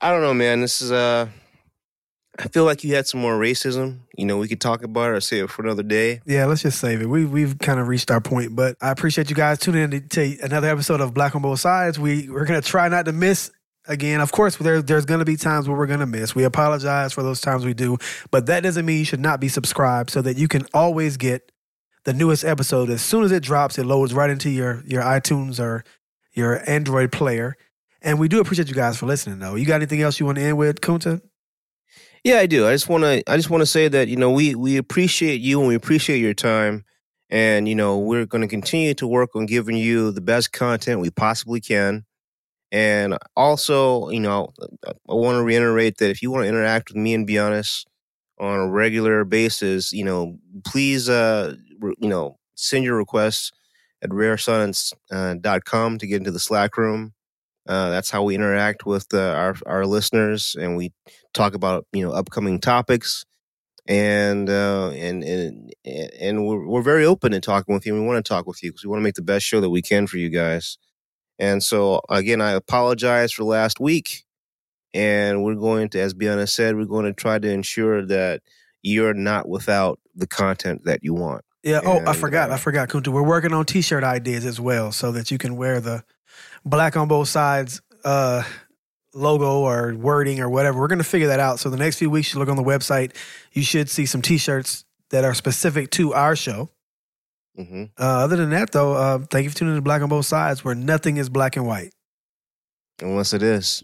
B: I don't know, man. This is uh I feel like you had some more racism. You know, we could talk about it or save it for another day.
C: Yeah, let's just save it. We we've kind of reached our point, but I appreciate you guys tuning in to, to another episode of Black on Both Sides. We we're gonna try not to miss again. Of course, there there's gonna be times where we're gonna miss. We apologize for those times we do, but that doesn't mean you should not be subscribed so that you can always get the newest episode as soon as it drops. It loads right into your your iTunes or your Android player. And we do appreciate you guys for listening, though. You got anything else you want to end with, Kunta?
B: Yeah, I do. I just want to. I just want to say that you know we we appreciate you and we appreciate your time, and you know we're going to continue to work on giving you the best content we possibly can. And also, you know, I want to reiterate that if you want to interact with me and be honest on a regular basis, you know, please, uh, you know, send your requests at rarescience.com uh, to get into the Slack room. Uh, that's how we interact with uh, our our listeners, and we talk about you know upcoming topics, and uh, and and and we're we're very open in talking with you. We want to talk with you because we want to make the best show that we can for you guys. And so again, I apologize for last week, and we're going to, as Biana said, we're going to try to ensure that you're not without the content that you want.
C: Yeah. Oh, and, I forgot. I uh forgot, Kunta. We're working on T-shirt ideas as well, so that you can wear the black on both sides uh, logo or wording or whatever. We're going to figure that out. So the next few weeks, you look on the website, you should see some T-shirts that are specific to our show. Mm-hmm. Uh, other than that, though, uh, thank you for tuning in to Black on Both Sides, where nothing is black and white.
B: Unless it is.